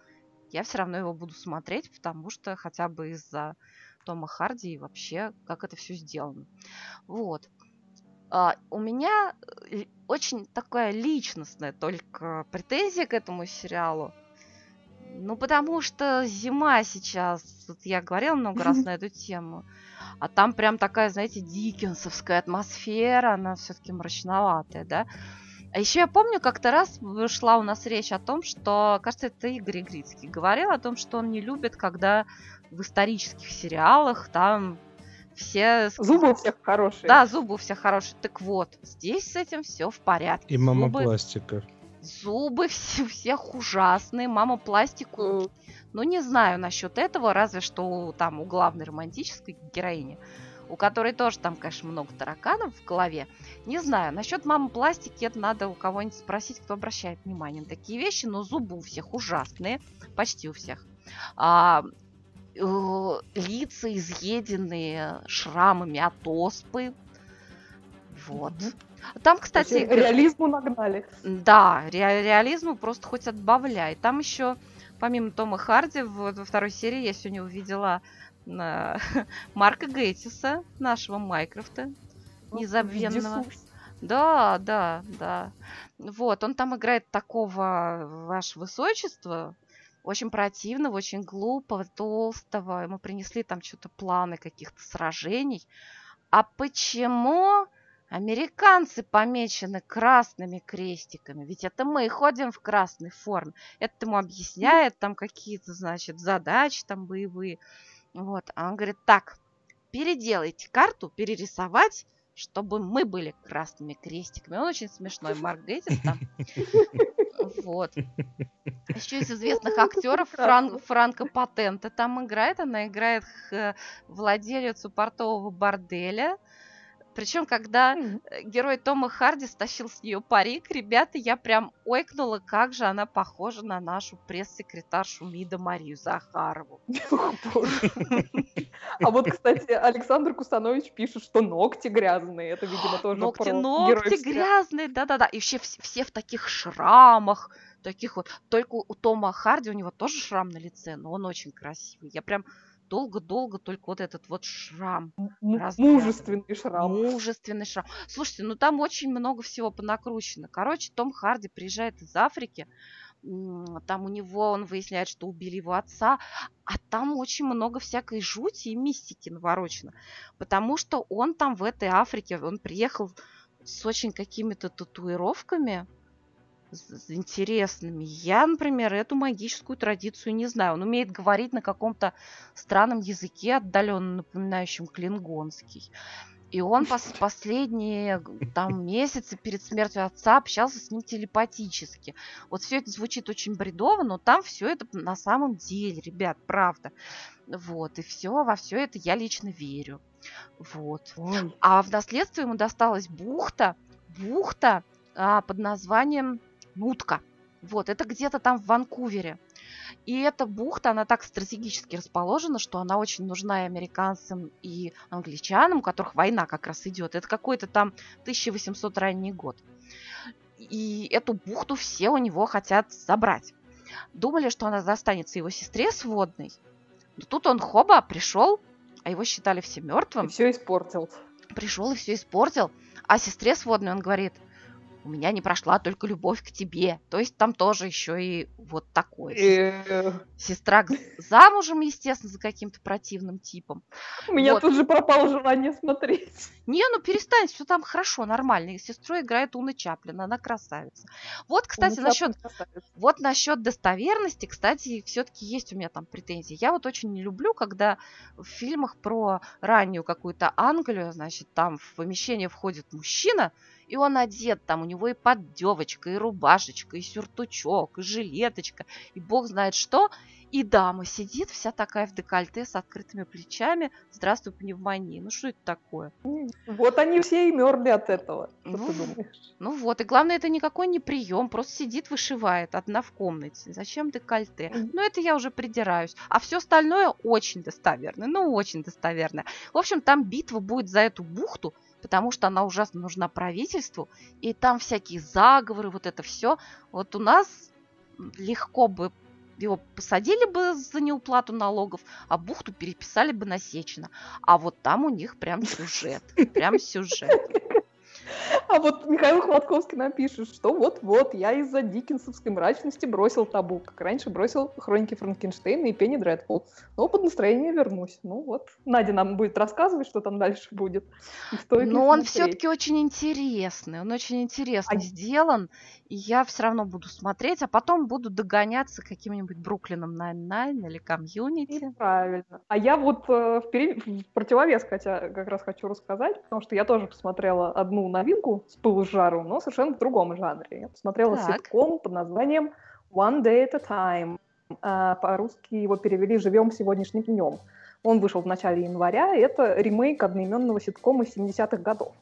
я все равно его буду смотреть, потому что хотя бы из-за Тома Харди и вообще, как это все сделано. Вот. А, у меня э, очень такая личностная только претензия к этому сериалу. Ну, потому что зима сейчас, вот я говорила много раз на эту тему, а там прям такая, знаете, дикенсовская атмосфера, она все-таки мрачноватая, да. А еще я помню, как-то раз шла у нас речь о том, что, кажется, это Игорь Игрицкий говорил о том, что он не любит, когда в исторических сериалах там все... Зубы у всех хорошие. Да, зубы у всех хорошие. Так вот, здесь с этим все в порядке. И мама Зубы- пластика. Зубы все, у всех ужасные, мама пластику. Ну, не знаю насчет этого, разве что у, там у главной романтической героини, у которой тоже там, конечно, много тараканов в голове. Не знаю, насчет мамы пластики это надо у кого-нибудь спросить, кто обращает внимание на такие вещи, но зубы у всех ужасные, почти у всех. А, лица изъеденные шрамами от оспы. Вот. Там, То есть кстати, реализму нагнали. да, ре- реализму просто хоть отбавляй. Там еще, помимо Тома Харди, в- во второй серии я сегодня увидела на- Марка Гейтиса, нашего Майкрофта, незабвенного. Вездесущ. Да, да, да. Вот, он там играет такого, ваше высочество, очень противного, очень глупого, толстого. Ему принесли там что-то планы каких-то сражений. А почему американцы помечены красными крестиками? Ведь это мы ходим в красной форме. Это ему объясняет там какие-то, значит, задачи там боевые. Вот, а он говорит, так, переделайте карту, перерисовать, чтобы мы были красными крестиками. Он очень смешной, Марк Гейтис там. Вот. Еще из известных актеров Фран-. Франко Патента там играет. Она играет х- владелицу портового борделя. Причем, когда э, герой Тома Харди стащил с нее парик, ребята, я прям ойкнула, как же она похожа на нашу пресс-секретаршу МИДа Марию Захарову. А вот, кстати, Александр Кусанович пишет, что ногти грязные. Это, видимо, тоже Ногти, ногти грязные, да-да-да. И все, все в таких шрамах, таких вот. Только у Тома Харди у него тоже шрам на лице, но он очень красивый. Я прям долго-долго только вот этот вот шрам. М-. Мужественный шрам. Мужественный шрам. Слушайте, ну там очень много всего понакручено. Короче, Том Харди приезжает из Африки, там у него, он выясняет, что убили его отца, а там очень много всякой жути и мистики наворочено. Потому что он там в этой Африке, он приехал с очень какими-то татуировками, с- интересными. Я, например, эту магическую традицию не знаю. Он умеет говорить на каком-то странном языке, отдаленно напоминающем клингонский. И он пос- последние там месяцы перед смертью отца общался с ним телепатически. Вот все это звучит очень бредово, но там все это на самом деле, ребят, правда. Вот, и все, во все это я лично верю. Вот. Ой, А в наследство ему досталась бухта, бухта а, под названием Нутка. Вот, это где-то там в Ванкувере. И эта бухта, она так стратегически расположена, что она очень нужна и американцам, и англичанам, у которых война как раз идет. Это какой-то там 1800 ранний год. И эту бухту все у него хотят забрать. Думали, что она достанется его сестре сводной. Но тут он хоба пришел, а его считали все мертвым все испортил. пришел и все испортил. А сестре сводной он говорит, у меня не прошла только любовь к тебе. То есть там тоже еще и вот такое. Э, Сестра замужем, естественно, за каким-то противным типом. У меня Вот. тут же пропало желание смотреть. Не, ну перестань, все там хорошо, нормально. И сестрой играет Уна Чаплин, она красавица. Вот, кстати, насчет. Вот насчет достоверности, кстати, все-таки есть у меня там претензии. Я вот очень не люблю, когда в фильмах про раннюю какую-то Англию, значит, там в помещение входит мужчина, и он одет, там у него и поддевочка, и рубашечка, и сюртучок, и жилеточка, и бог знает что. И дама сидит вся такая в декольте с открытыми плечами. Здравствуй, пневмония. Ну что это такое? Вот они все и мерли от этого. Ну? Ну вот, и главное, это никакой не прием, просто сидит, вышивает одна в комнате. Зачем декольте? Ну, это я уже придираюсь. А все остальное очень достоверное, ну, очень достоверное. В общем, там битва будет за эту бухту, потому что она ужасно нужна правительству, и там всякие заговоры, вот это все. Вот у нас легко бы его посадили бы за неуплату налогов, а бухту переписали бы на Сечина. А вот там у них прям сюжет, прям сюжет. А вот Михаил Хладковский нам пишет, что вот-вот, я из-за диккенсовской мрачности бросил табу, как раньше бросил хроники Франкенштейна и Пенни Дредфул. Но под настроение вернусь. Ну вот, Надя нам будет рассказывать, что там дальше будет. И Но он все-таки очень интересный, он очень интересно А- сделан, и я все равно буду смотреть, а потом буду догоняться каким-нибудь Бруклином Nine-Nine или Community. Правильно. А я вот э, в, пере- в противовес хотя как раз хочу рассказать, потому что я тоже посмотрела одну новинку с пылу с жару, но совершенно в другом жанре. Я посмотрела Так. ситком под названием One Day at a Time. А, По-русски его перевели «Живем сегодняшним днем». Он вышел в начале января, и это ремейк одноименного ситкома 70-х годов.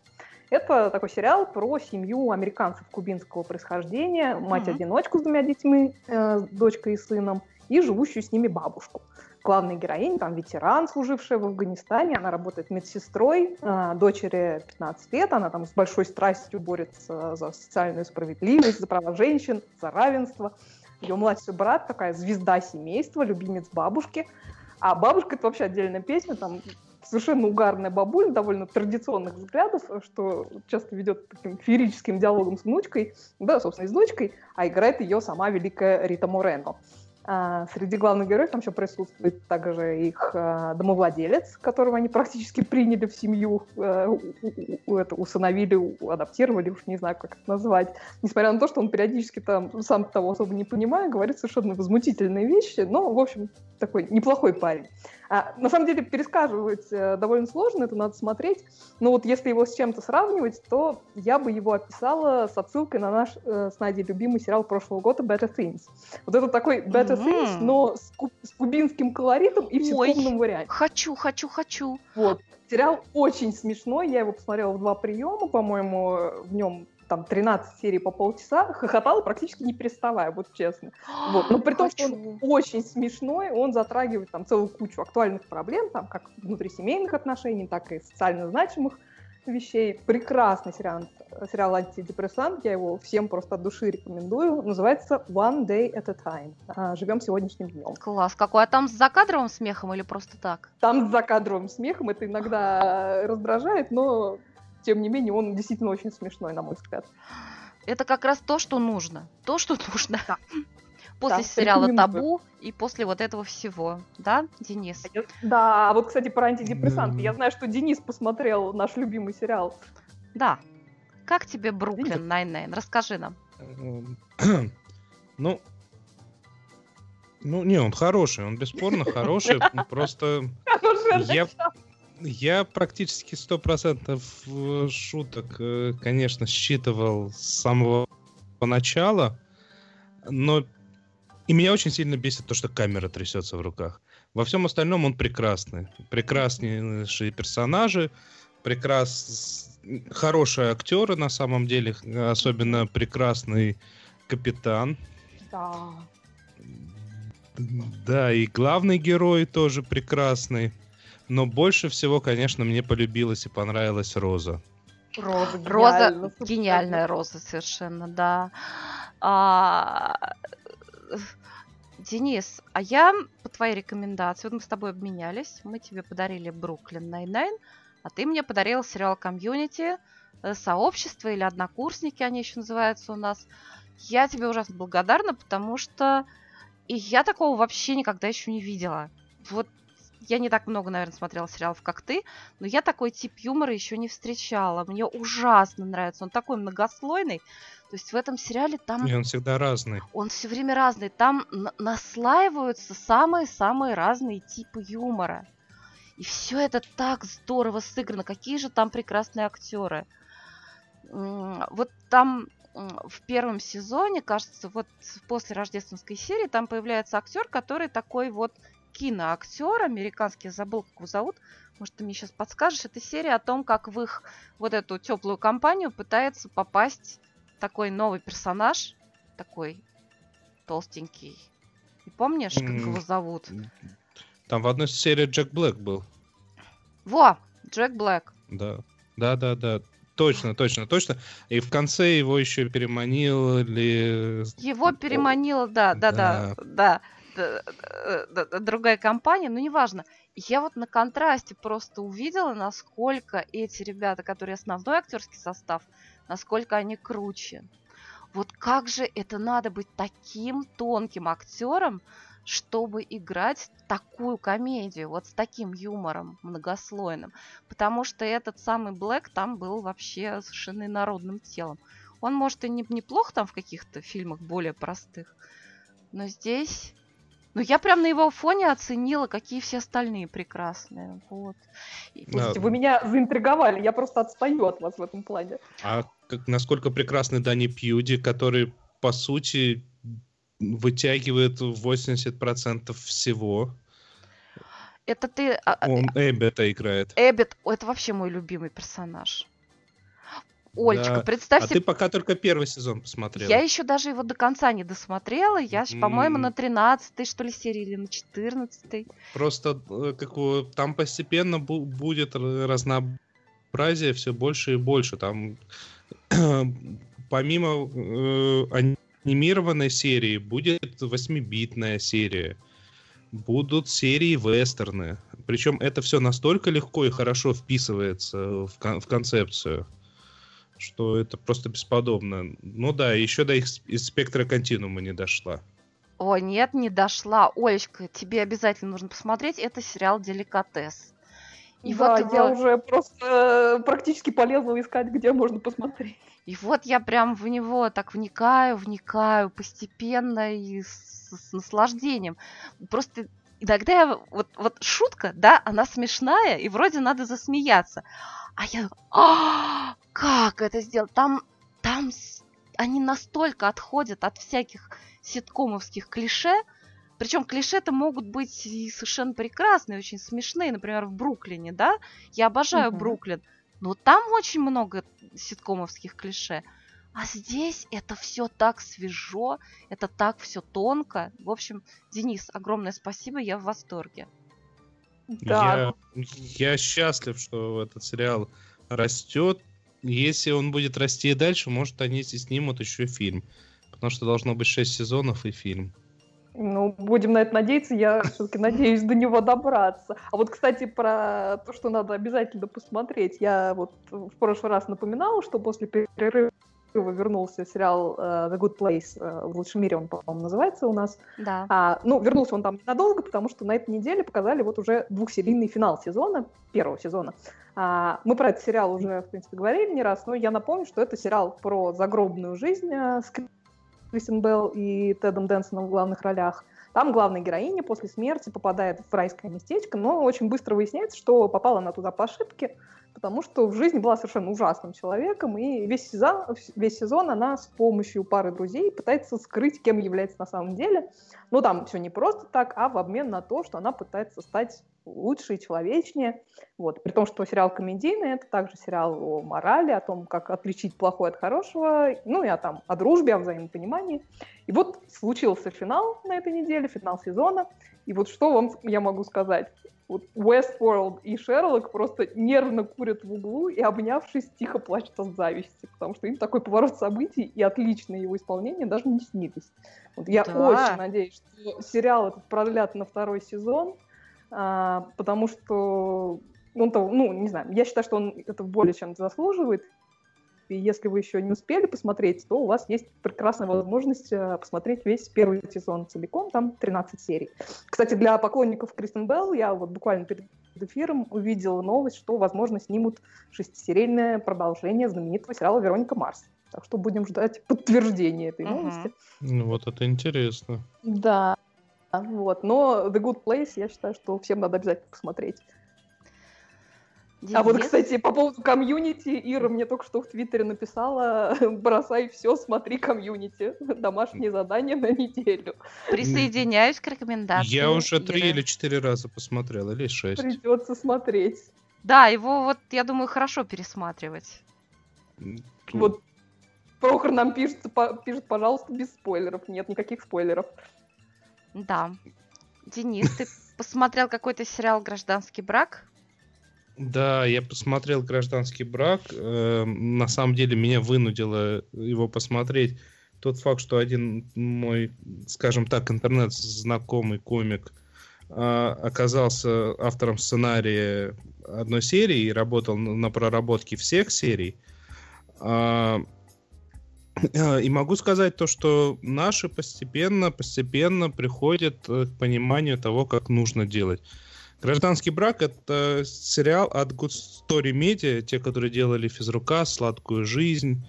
Это такой сериал про семью американцев кубинского происхождения, мать-одиночку с двумя детьми, э, с дочкой и сыном, и живущую с ними бабушку. Главная героиня, там ветеран, служившая в Афганистане, она работает медсестрой, э, дочери 15 лет, она там с большой страстью борется за социальную справедливость, за права женщин, за равенство. Ее младший брат такая звезда семейства, любимец бабушки. А бабушка это вообще отдельная песня, там совершенно угарная бабуля, довольно традиционных взглядов, что часто ведет таким феерическим диалогом с внучкой, да, собственно, и с дочкой, а играет ее сама великая Рита Морено. А, среди главных героев там еще присутствует также их а, домовладелец, которого они практически приняли в семью, а, это, усыновили, адаптировали, уж не знаю, как это назвать. Несмотря на то, что он периодически там, сам того особо не понимая, говорит совершенно возмутительные вещи, но, в общем, такой неплохой парень. А, на самом деле, пересказывать э, довольно сложно, это надо смотреть. Но вот если его с чем-то сравнивать, то я бы его описала с отсылкой на наш э, с Надей любимый сериал прошлого года «Better Things». Вот это такой «Better Мгм. Things», но с, ку- с кубинским колоритом и в ситкомном варианте. Хочу, хочу, хочу. Вот. Сериал очень смешной, я его посмотрела в два приема, по-моему, в нем там 13 серий по полчаса, хохотала практически не переставая, вот честно. Вот. Но при том, что он очень смешной, он затрагивает там целую кучу актуальных проблем, там как внутрисемейных отношений, так и социально значимых вещей. Прекрасный сериал, сериал антидепрессант. Я его всем просто от души рекомендую. Называется One Day at a Time. А, Живем сегодняшним днем. Класс. Какой? А там с закадровым смехом или просто так? Там с закадровым смехом это иногда раздражает, но тем не менее он действительно очень смешной, на мой взгляд. Это как раз то, что нужно. То, что нужно. Да. После Да, сериала. «Табу» и после вот этого всего. Да, Денис? Да, а вот, кстати, про антидепрессанты. Я знаю, что Денис посмотрел наш любимый сериал. Да. Как тебе? Brooklyn Nine-Nine? Расскажи нам. Эм, Ну, ну, не, он хороший, он бесспорно хороший, просто я, я практически сто процентов э, шуток, э, конечно, считывал с самого начала, но и меня очень сильно бесит то, что камера трясется в руках. Во всем остальном он прекрасный. Прекраснейшие персонажи, прекрас... хорошие актеры на самом деле, особенно прекрасный капитан. Да. Да, и главный герой тоже прекрасный. Но больше всего, конечно, мне полюбилась и понравилась Роза. Роза, Роза, гениально, гениальная Роза совершенно, да. А, Денис, а я по твоей рекомендации, вот мы с тобой обменялись, мы тебе подарили Brooklyn Nine-Nine, а ты мне подарил сериал Community, э, Сообщество или Однокурсники, они еще называются у нас. Я тебе ужасно благодарна, потому что и я такого вообще никогда еще не видела. Вот я не так много, наверное, смотрела сериалов, как ты, но я такой тип юмора еще не встречала. Мне ужасно нравится. Он такой многослойный. То есть в этом сериале там И он всегда разный. он все время разный. Там наслаиваются самые-самые разные типы юмора. И все это так здорово сыграно. Какие же там прекрасные актеры. Вот там в первом сезоне, кажется, вот после рождественской серии, там появляется актер, который такой вот киноактер американский, я забыл, как его зовут. Может, ты мне сейчас подскажешь. Это серия о том, как в их вот эту теплую компанию пытается попасть такой новый персонаж, такой толстенький. И помнишь, как его зовут? Там в одной серии Джек Блэк был. Во, Джек Блэк. Да. Да, да, да. Точно, точно, точно. И в конце его еще переманили. Его да, да, да, да, да, другая компания, но неважно. Я вот на контрасте просто увидела, насколько эти ребята, которые основной актерский состав, насколько они круче. Вот как же это надо быть таким тонким актером, чтобы играть такую комедию, вот с таким юмором многослойным. Потому что этот самый Блэк там был вообще совершенно народным телом. Он, может, и не, неплохо там в каких-то фильмах более простых, но здесь... Ну, я прям на его фоне оценила, какие все остальные прекрасные. Вот. И- Да. Слушайте, вы меня заинтриговали, я просто отстаю от вас в этом плане. А как, насколько прекрасный Дани Пьюди, который, по сути, вытягивает 80% всего. Это ты... а, а, Он Эббета играет. Эббит, о, это вообще мой любимый персонаж. Олечка, Да. представь А себе, ты пока только первый сезон посмотрела. я еще даже его до конца не досмотрела. Я, ж, по-моему, на 13 что ли, серии или на 14 Просто э, как там постепенно бу- будет разнообразие все больше и больше. Там помимо э, анимированной серии будет восьмибитная серия. Будут серии вестерны. Причем это все настолько легко и хорошо вписывается в, кон- в концепцию, что это просто бесподобно. Ну да, еще до их из спектра континуума не дошла. О, нет, не дошла. Олечка, тебе обязательно нужно посмотреть. Это сериал «Деликатес». И да, вот я его- уже просто э, практически полезла искать, где можно посмотреть. И вот я прям в него так вникаю, вникаю постепенно и с, с наслаждением. Просто иногда я, вот, вот шутка, да, она смешная, и вроде надо засмеяться. А я, а, как это сделать? Там, там они настолько отходят от всяких ситкомовских клише, причем клише-то могут быть и совершенно прекрасные, очень смешные. Например, в Бруклине, да? Я обожаю Мгм. Бруклин. Но там очень много ситкомовских клише. А здесь это все так свежо, это так все тонко. В общем, Денис, огромное спасибо, я в восторге. Да, Я, я счастлив, что этот сериал растет. Если он будет расти и дальше, может, они снимут еще фильм. Потому что должно быть 6 сезонов и фильм. Ну, будем на это надеяться, я все-таки надеюсь до него добраться. А вот, кстати, про то, что надо обязательно посмотреть. Я вот в прошлый раз напоминала, что после перерыва вернулся сериал uh, The Good Place, uh, в лучшем мире он, по-моему, называется у нас. Да. А, ну, вернулся он там надолго, потому что на этой неделе показали вот уже двухсерийный финал сезона, первого сезона. А, мы про этот сериал уже, в принципе, говорили не раз, но я напомню, что это сериал про загробную жизнь uh, с Кристин Белл и Тедом Дэнсоном в главных ролях. Там главная героиня после смерти попадает в райское местечко, но очень быстро выясняется, что попала она туда по ошибке, потому что в жизни была совершенно ужасным человеком, и весь сезон, весь сезон она с помощью пары друзей пытается скрыть, кем является на самом деле. Но там все не просто так, а в обмен на то, что она пытается стать лучше и человечнее. Вот. При том, что сериал комедийный, это также сериал о морали, о том, как отличить плохое от хорошего, ну и о, там, о дружбе, о взаимопонимании. И вот случился финал на этой неделе, финал сезона. И вот что вам я могу сказать? Вот Westworld и Шерлок просто нервно курят в углу и, обнявшись, тихо плачут от зависти, потому что им такой поворот событий и отличное его исполнение даже не снились. Вот я да. очень надеюсь, что сериал этот продлят на второй сезон, а, потому что он-то, ну, не знаю, я считаю, что он это более чем заслуживает, и если вы еще не успели посмотреть, то у вас есть прекрасная возможность э, посмотреть весь первый сезон целиком, там 13 серий. Кстати, для поклонников Кристен Белл я вот буквально перед эфиром увидела новость, что, возможно, снимут шестисерийное продолжение знаменитого сериала «Вероника Марс». Так что будем ждать подтверждения этой новости. Ну вот это интересно. Да, вот. Но The Good Place, я считаю, что всем надо обязательно посмотреть. Денис? А вот, кстати, по поводу комьюнити, Ира мне только что в Твиттере написала, бросай все, смотри комьюнити. Домашнее задание на неделю. Присоединяюсь к рекомендации. Я уже три или четыре раза посмотрел, или шесть. Придется смотреть. Да, его вот, я думаю, хорошо пересматривать. Вот Прохор нам пишет, пишет, пожалуйста, без спойлеров. Нет никаких спойлеров. Да. Денис, ты посмотрел какой-то сериал «Гражданский брак»? Да, я посмотрел «Гражданский брак». Э, на самом деле меня вынудило его посмотреть тот факт, что один мой, скажем так, интернет-знакомый комик э, оказался автором сценария одной серии и работал на проработке всех серий. Э, и могу сказать то, что наши постепенно, постепенно приходят к пониманию того, как нужно делать. Гражданский брак это сериал от Good Story Media, те, которые делали физрука, сладкую жизнь,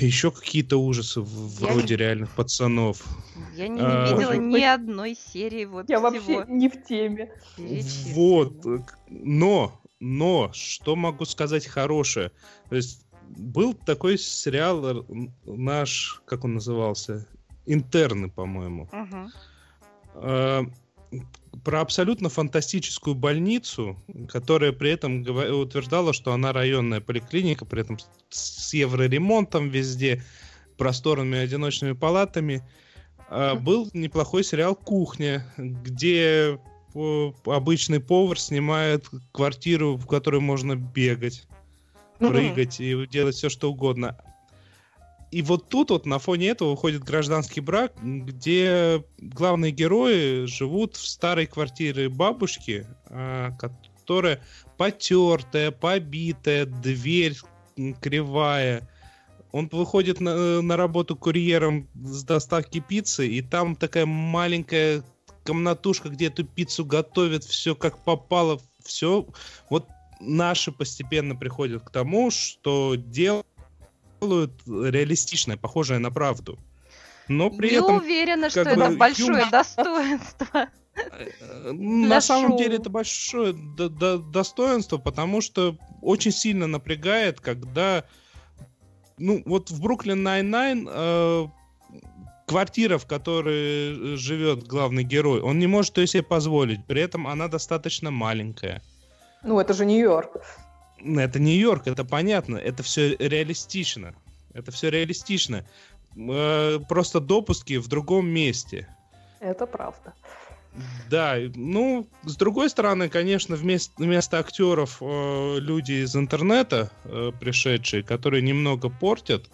еще какие-то ужасы я вроде не... реальных пацанов. Я не, а... видела ни одной серии вот Я всего. вообще не в теме. Вот, но, но, что могу сказать хорошее? То есть был такой сериал наш, как он назывался? Интерны, по-моему. Угу про абсолютно фантастическую больницу, которая при этом утверждала, что она районная поликлиника, при этом с евроремонтом везде, просторными одиночными палатами. А, был неплохой сериал «Кухня», где обычный повар снимает квартиру, в которой можно бегать, прыгать и делать все, что угодно. И вот тут вот на фоне этого выходит гражданский брак, где главные герои живут в старой квартире бабушки, а, которая потертая, побитая, дверь кривая. Он выходит на, на работу курьером с доставки пиццы, и там такая маленькая комнатушка, где эту пиццу готовят, все как попало, все. Вот наши постепенно приходят к тому, что делают делают реалистичное, похожее на правду. Но при Не этом... уверена, что это большое юмор... достоинство. Э, на самом деле это большое достоинство, потому что очень сильно напрягает, когда ну вот в Brooklyn Nine-Nine э, квартира, в которой живет главный герой, он не может ее себе позволить. При этом она достаточно маленькая. Ну, это же Нью-Йорк. Это Нью-Йорк, это понятно, это все реалистично. Это все реалистично. Э, просто допуски в другом месте. Это правда. Да, ну, с другой стороны, конечно, вместо, вместо актеров э, люди из интернета э, пришедшие, которые немного портят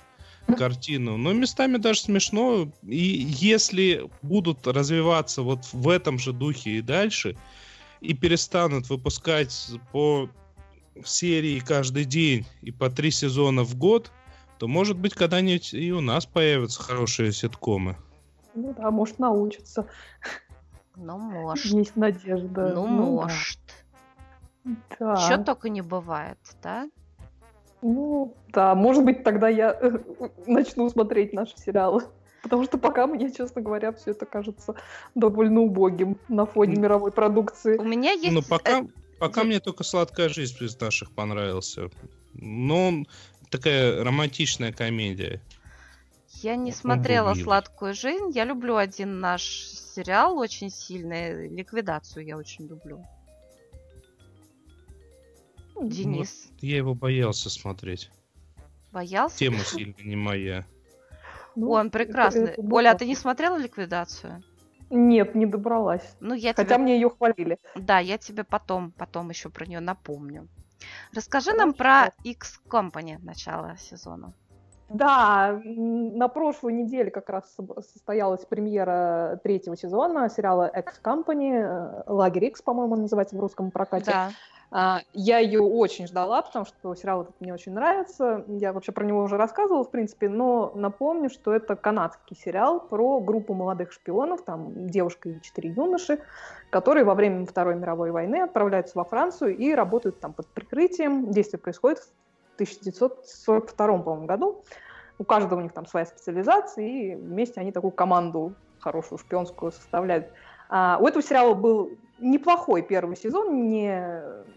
картину, но местами даже смешно. И если будут развиваться вот в этом же духе и дальше, и перестанут выпускать по серии каждый день и по три сезона в год, то, может быть, когда-нибудь и у нас появятся хорошие ситкомы. Ну да, может, научатся. Ну, может. Есть надежда. Ну, Ну может. Да. Еще только не бывает, да? Ну, да, может быть, тогда я э, начну смотреть наши сериалы. Потому что пока мне, честно говоря, все это кажется довольно убогим на фоне мировой продукции. У меня есть... Ну, э, пока, пока мне только «Сладкая жизнь» из наших понравился. Но такая романтичная комедия. Я не Он смотрела. «Сладкую жизнь». Я люблю один наш сериал очень сильный. «Ликвидацию» я очень люблю. Денис, Я его боялся смотреть. боялся? Тема сильно не моя. Ну, Он это- прекрасный. это Оля, а ты не смотрела «Ликвидацию»? Нет, не добралась. Ну, я Хотя тебе... мне ее хвалили. Да, я тебе потом, потом еще про нее напомню. Расскажи нам про X Company начало сезона. Да, на прошлой неделе как раз состоялась премьера третьего сезона сериала X Company, э, Лагерь X, по-моему, называется в русском прокате. Да. А, Я ее очень ждала, потому что сериал этот мне очень нравится. Я вообще про него уже рассказывала, в принципе, но напомню, что это канадский сериал про группу молодых шпионов, там девушка и четыре юноши, которые во время Второй мировой войны отправляются во Францию и работают там под прикрытием. Действие происходит в 1942, по-моему, году. У каждого у них там своя специализация, и вместе они такую команду хорошую шпионскую составляют. А, у этого сериала был неплохой первый сезон, не,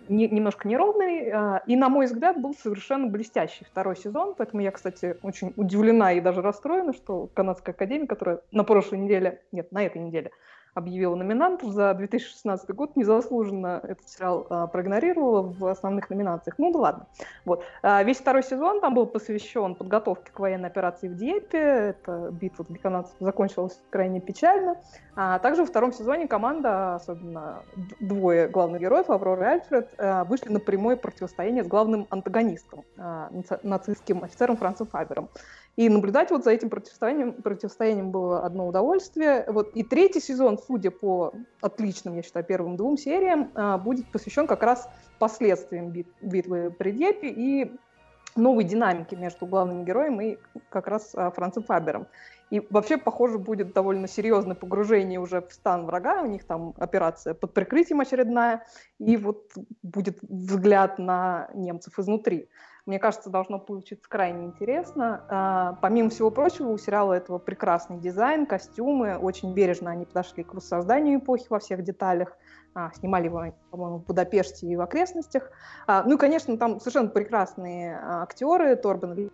не- немножко неровный, а, и, на мой взгляд, был совершенно блестящий второй сезон, поэтому я, кстати, очень удивлена и даже расстроена, что Канадская академия, которая на прошлой неделе, нет, на этой неделе, объявила номинантов за 2016 год, незаслуженно этот сериал а, проигнорировала в основных номинациях. Ну да ладно. Вот. А, Весь второй сезон там был посвящен подготовке к военной операции в Диепе. Эта битва для канадцев закончилась крайне печально. А также во втором сезоне команда, особенно двое главных героев, Аврора и Альфред, а, вышли на прямое противостояние с главным антагонистом, а, наци- нацистским офицером Францем Фабером. И наблюдать вот за этим противостоянием, противостоянием было одно удовольствие. Вот. И третий сезон, судя по отличным, я считаю, первым двум сериям, а, будет посвящен как раз последствиям бит- битвы при Дьепе и новой динамике между главным героем и как раз а, Францем Фабером. И вообще, похоже, будет довольно серьезное погружение уже в стан врага. У них там операция под прикрытием очередная. И вот будет взгляд на немцев изнутри. Мне кажется, должно получиться крайне интересно. А, помимо всего прочего, у сериала этого прекрасный дизайн, костюмы. Очень бережно они подошли к воссозданию эпохи во всех деталях. А, снимали его, по-моему, в Будапеште и в окрестностях. А, ну и, конечно, там совершенно прекрасные актеры. Торбен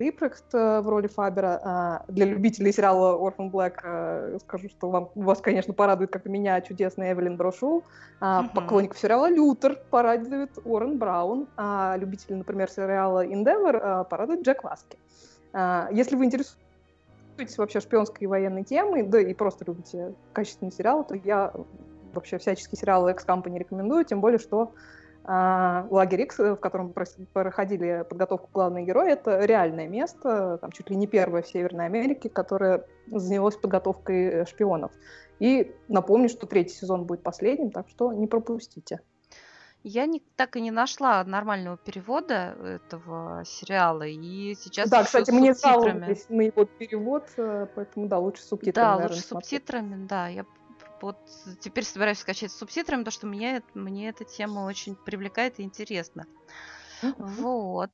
Липрехт э, в роли Фабера. А, Для любителей сериала Orphan Black э, скажу, что вам, вас, конечно, порадует, как и меня, чудесная Эвелин Брошу. А, Мгм. Поклонников сериала Лютер порадует Уоррен Браун. А любители, например, сериала Endeavor а, порадует Джек Ласки. А, Если вы интересуетесь вообще шпионской и военной темой, да и просто любите качественные сериалы, то я вообще всячески сериалы X Company рекомендую, тем более, что лагерь X, в котором проходили подготовку главные герои, это реальное место, там чуть ли не первое в Северной Америке, которое занялось подготовкой э, шпионов. И напомню, что третий сезон будет последним, так что не пропустите. Я не, так и не нашла нормального перевода этого сериала, и сейчас да, кстати, мне субтитрами. жаловались на его перевод, э, поэтому да, лучше субтитрами, Да, наверное, лучше смотреть. субтитрами, да. Я вот теперь собираюсь скачать с субтитрами, потому что мне, эт- мне эта тема очень привлекает и интересна. Вот.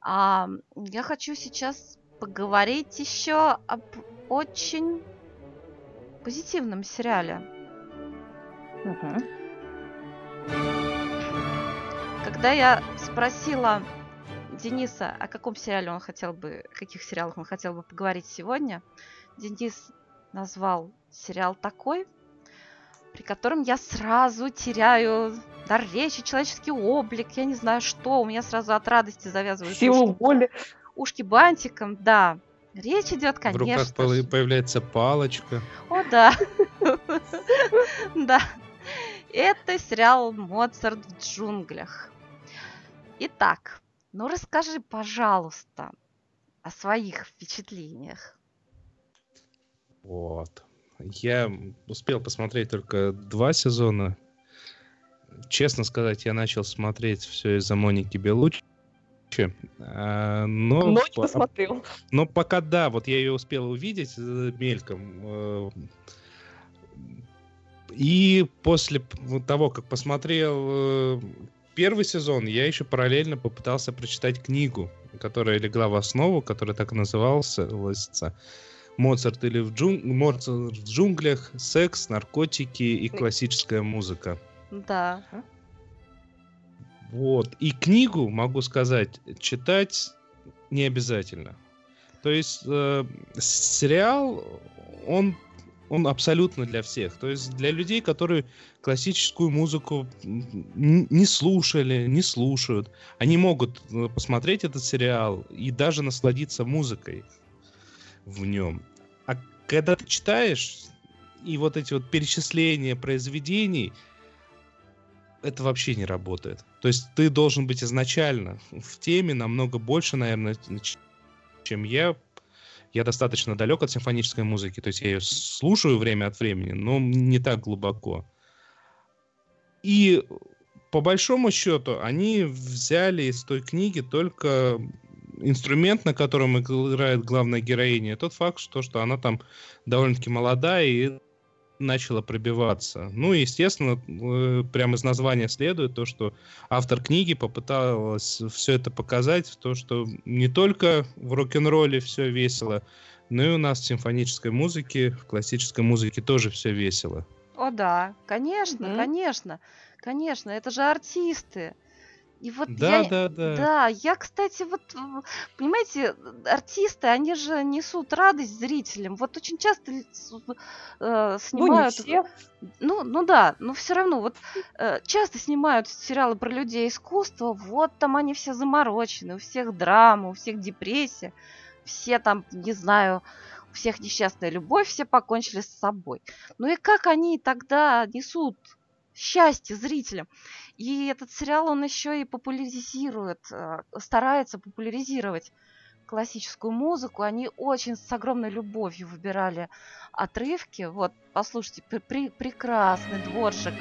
А, я хочу сейчас поговорить еще об очень позитивном сериале. Мгм. Когда я спросила Дениса, о каком сериале он хотел бы, о каких сериалах он хотел бы поговорить сегодня, Денис назвал сериал такой, при котором я сразу теряю дар речи, человеческий облик, я не знаю что, у меня сразу от радости завязываются Силу ушки, воли. ушки бантиком, да. Речь идет, В руках конечно. же. появляется палочка. О, да. Да. Это сериал «Моцарт в джунглях». Итак, ну расскажи, пожалуйста, о своих впечатлениях. Вот. Я успел посмотреть только два сезона. Честно сказать, я начал смотреть все из-за Моники Белучи. А, но, Но не посмотрел. Но пока да, вот я ее успел увидеть э, мельком. Э, и после того, как посмотрел э, первый сезон, я еще параллельно попытался прочитать книгу, которая легла в основу, которая так и называлась «Моцарт или в, джун... Моцарт в джунглях. Секс, наркотики и классическая музыка». Да. Вот. И книгу, могу сказать, читать не обязательно. То есть э, сериал, он, он абсолютно для всех. То есть для людей, которые классическую музыку не слушали, не слушают, они могут э, посмотреть этот сериал и даже насладиться музыкой в нем. А когда ты читаешь, и вот эти вот перечисления произведений, это вообще не работает. То есть ты должен быть изначально в теме намного больше, наверное, чем я. Я достаточно далек от симфонической музыки, то есть я ее слушаю время от времени, но не так глубоко. И по большому счету они взяли из той книги только инструмент, на котором играет главная героиня, тот факт, что, что она там довольно-таки молодая и начала пробиваться. Ну, естественно, э, прямо из названия следует то, что автор книги попыталась все это показать, то, что не только в рок-н-ролле все весело, но и у нас в симфонической музыке, в классической музыке тоже все весело. О да, конечно, mm-hmm. конечно, конечно, это же артисты. И вот да, я, да, да. Да, я, кстати, вот, понимаете, артисты, они же несут радость зрителям. Вот очень часто э, снимают... Ну, не все. Ну, ну да, но все равно, вот э, часто снимают сериалы про людей искусства, вот там они все заморочены, у всех драма, у всех депрессия, все там, не знаю, у всех несчастная любовь, все покончили с собой. Ну и как они тогда несут счастье зрителям? И этот сериал, он еще и популяризирует, э, старается популяризировать классическую музыку. Они очень с огромной любовью выбирали отрывки. Вот, послушайте, при прекрасный дворжик.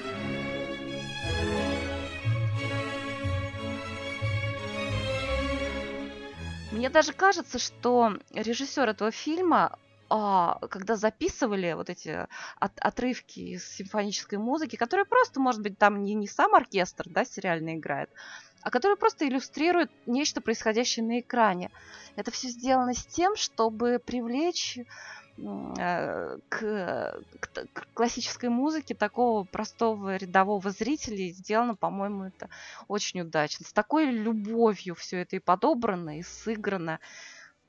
Мне даже кажется, что режиссер этого фильма а, когда записывали вот эти от, отрывки из симфонической музыки, которые просто, может быть, там не, не сам оркестр, да, сериально играет, а которые просто иллюстрируют нечто происходящее на экране. Это все сделано с тем, чтобы привлечь э, к, к, к классической музыке такого простого рядового зрителя. И сделано, по-моему, это очень удачно. С такой любовью все это и подобрано, и сыграно.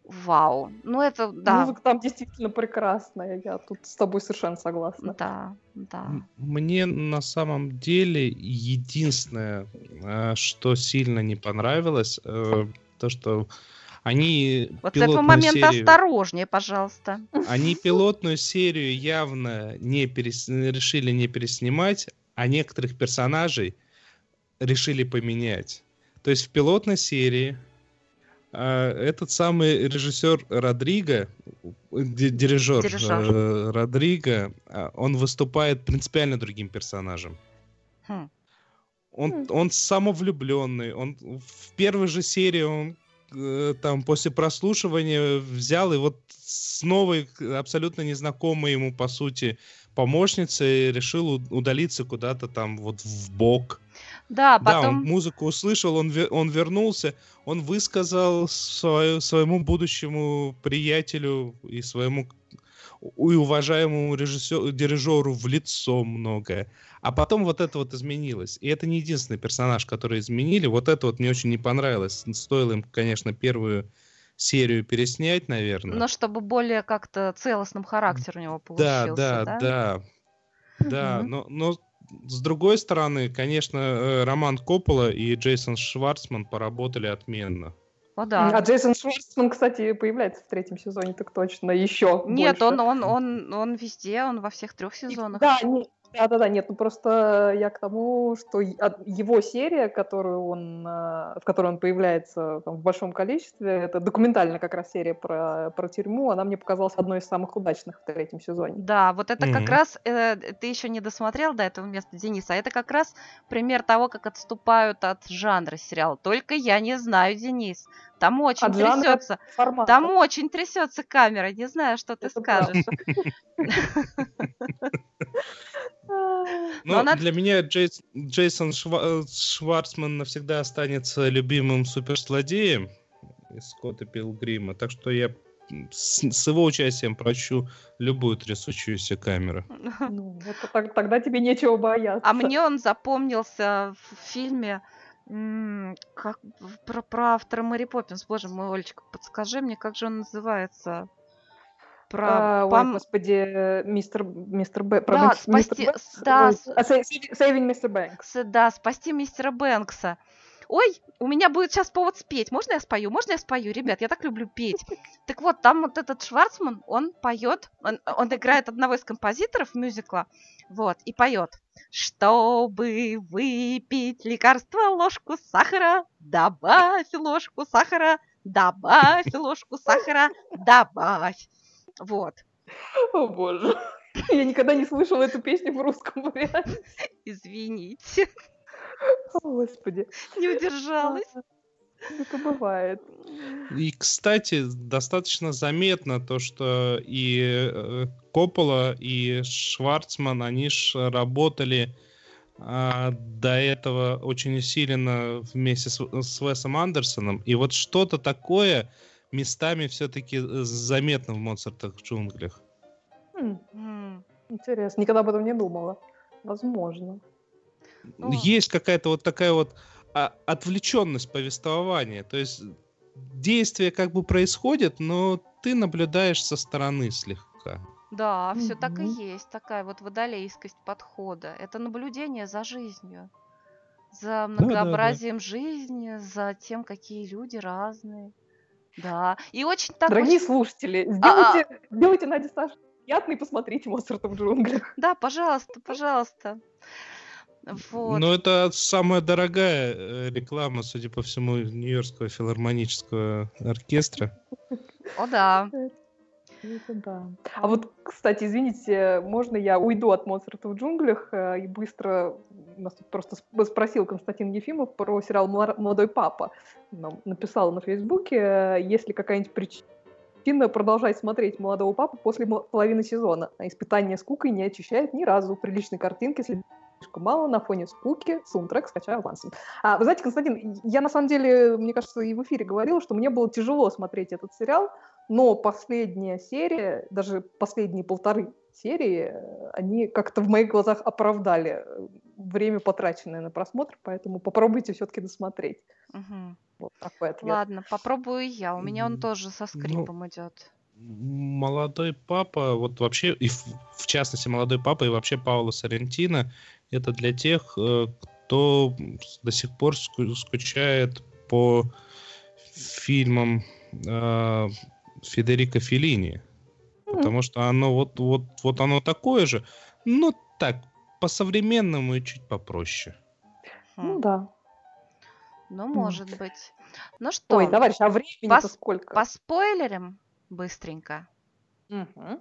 Вау. Ну, это, да. Музыка там действительно прекрасная. Я тут с тобой совершенно согласна. Да, да. Мне на самом деле единственное, э, что сильно не понравилось, э, то, что они Вот с этого момента серию, осторожнее, пожалуйста. Они пилотную серию явно не перес, решили не переснимать, а некоторых персонажей решили поменять. То есть в пилотной серии а, этот самый режиссер Родриго, дирижер, дирижер. Э, Родриго, а, он выступает принципиально другим персонажем. Хм. Он, хм. он самовлюбленный. Он в первой же серии он э, там после прослушивания взял и вот с новой абсолютно незнакомой ему по сути помощницей решил удалиться куда-то там вот в бок да, потом... Да, музыку услышал, он, он вернулся, он высказал свою, своему будущему приятелю и своему и уважаемому режиссеру, дирижеру в лицо многое. А потом вот это вот изменилось. И это не единственный персонаж, который изменили. Вот это вот мне очень не понравилось. Стоило им, конечно, первую серию переснять, наверное. Но чтобы более как-то целостным характер у него получился, да? Да, да, да. Да, но, но с другой стороны, конечно, э, Роман Коппола и Джейсон Шварцман поработали отменно. О, А да. Джейсон Шварцман, кстати, появляется в третьем сезоне, так точно, еще Нет, он, больше. он, он, он везде, он во всех трех сезонах. Да, не- да, да, да, нет, ну просто я к тому, что его серия, которую он, э, в которой он появляется там, в большом количестве, это документальная как раз серия про, про тюрьму, она мне показалась одной из самых удачных в третьем сезоне. Да, вот это как Мгм. раз, э, ты еще не досмотрел до этого места, Дениса, а это как раз пример того, как отступают от жанра сериала. Только я не знаю, Денис. Там очень От трясется, Формат. там очень трясется камера, не знаю, что ты Это скажешь. Ну, Но она- для меня Джейс- Джейсон Шва- э, Шварцман навсегда останется любимым суперзлодеем из Скотта Пилгрима, так что я с, с его участием прощу любую трясущуюся камеру. Ну, это так- тогда тебе нечего бояться. А мне он запомнился в фильме как, про, про автора Мэри Поппинс. Боже мой, Олечка, подскажи мне, как же он называется? Про А, ой, пом- господи, мистер, мистер Б. про Да, мис- мистер спасти- Бэнкс? да, Ой, а, Saving Мистер Бэнкс. С- Да, спасти мистера Бэнкса. Ой, у меня будет сейчас повод спеть. Можно я спою? Можно я спою, ребят? Я так люблю петь. Так вот, там вот этот Шварцман, он поет, он, он играет одного из композиторов мюзикла, вот, и поет. Чтобы выпить лекарство, ложку сахара, добавь ложку сахара, добавь ложку сахара, добавь. Вот, О боже. Я никогда не слышала эту песню в русском варианте. извините, О, господи. не удержалась. Это бывает. И, кстати, достаточно заметно то, что и э, Коппола, и Шварцман, они ж работали а, до этого очень усиленно вместе с, с Весом Андерсоном. И вот что-то такое местами все-таки заметно в «Моцартах в джунглях». Хм, интересно. Никогда об этом не думала. Возможно. Ну. Есть какая-то вот такая вот а, отвлеченность повествования. То есть действие как бы происходит, но ты наблюдаешь со стороны слегка. Да, все так и есть, такая вот водолейскость подхода. Это наблюдение за жизнью, за многообразием жизни, за тем, какие люди разные. Да, и очень так Дорогие очень- слушатели, А, сделайте, сделайте Наде Саше приятно и посмотрите «Моцарта в джунглях». Да, пожалуйста, пожалуйста. Вот. Но это самая дорогая э, реклама, судя по всему, Нью-Йоркского филармонического оркестра. О, да. Это да. А вот, кстати, извините, можно я уйду от Моцарта в джунглях э, и быстро нас тут просто сп- спросил Константин Ефимов про сериал «Мла- «Молодой папа». Нам написал на Фейсбуке, есть ли какая-нибудь причина продолжать смотреть «Молодого папу» после половины сезона. А испытание скукой не очищает ни разу. Приличной картинки слишком мало на фоне скуки. Саундтрек скачаю авансом. А, вы знаете, Константин, я на самом деле, мне кажется, и в эфире говорила, что мне было тяжело смотреть этот сериал, но последняя серия, даже последние полторы серии, э, они как-то в моих глазах оправдали э, время, потраченное на просмотр, поэтому попробуйте все-таки досмотреть. Мгм. Вот такой ответ. Ладно, попробую я. У меня он тоже со скрипом идет. Молодой папа, вот вообще, и в, в частности, молодой папа и вообще Пауло Соррентино, это для тех, э, кто до сих пор ску- скучает по фильмам э, Федерико Феллини. Потому что оно вот, вот, вот оно такое же, ну так, по-современному и чуть попроще. Ну да. Ну, может быть. Ну что, Ой, товарищ, а времени-то Пос- сколько? по спойлерам быстренько. Мгм.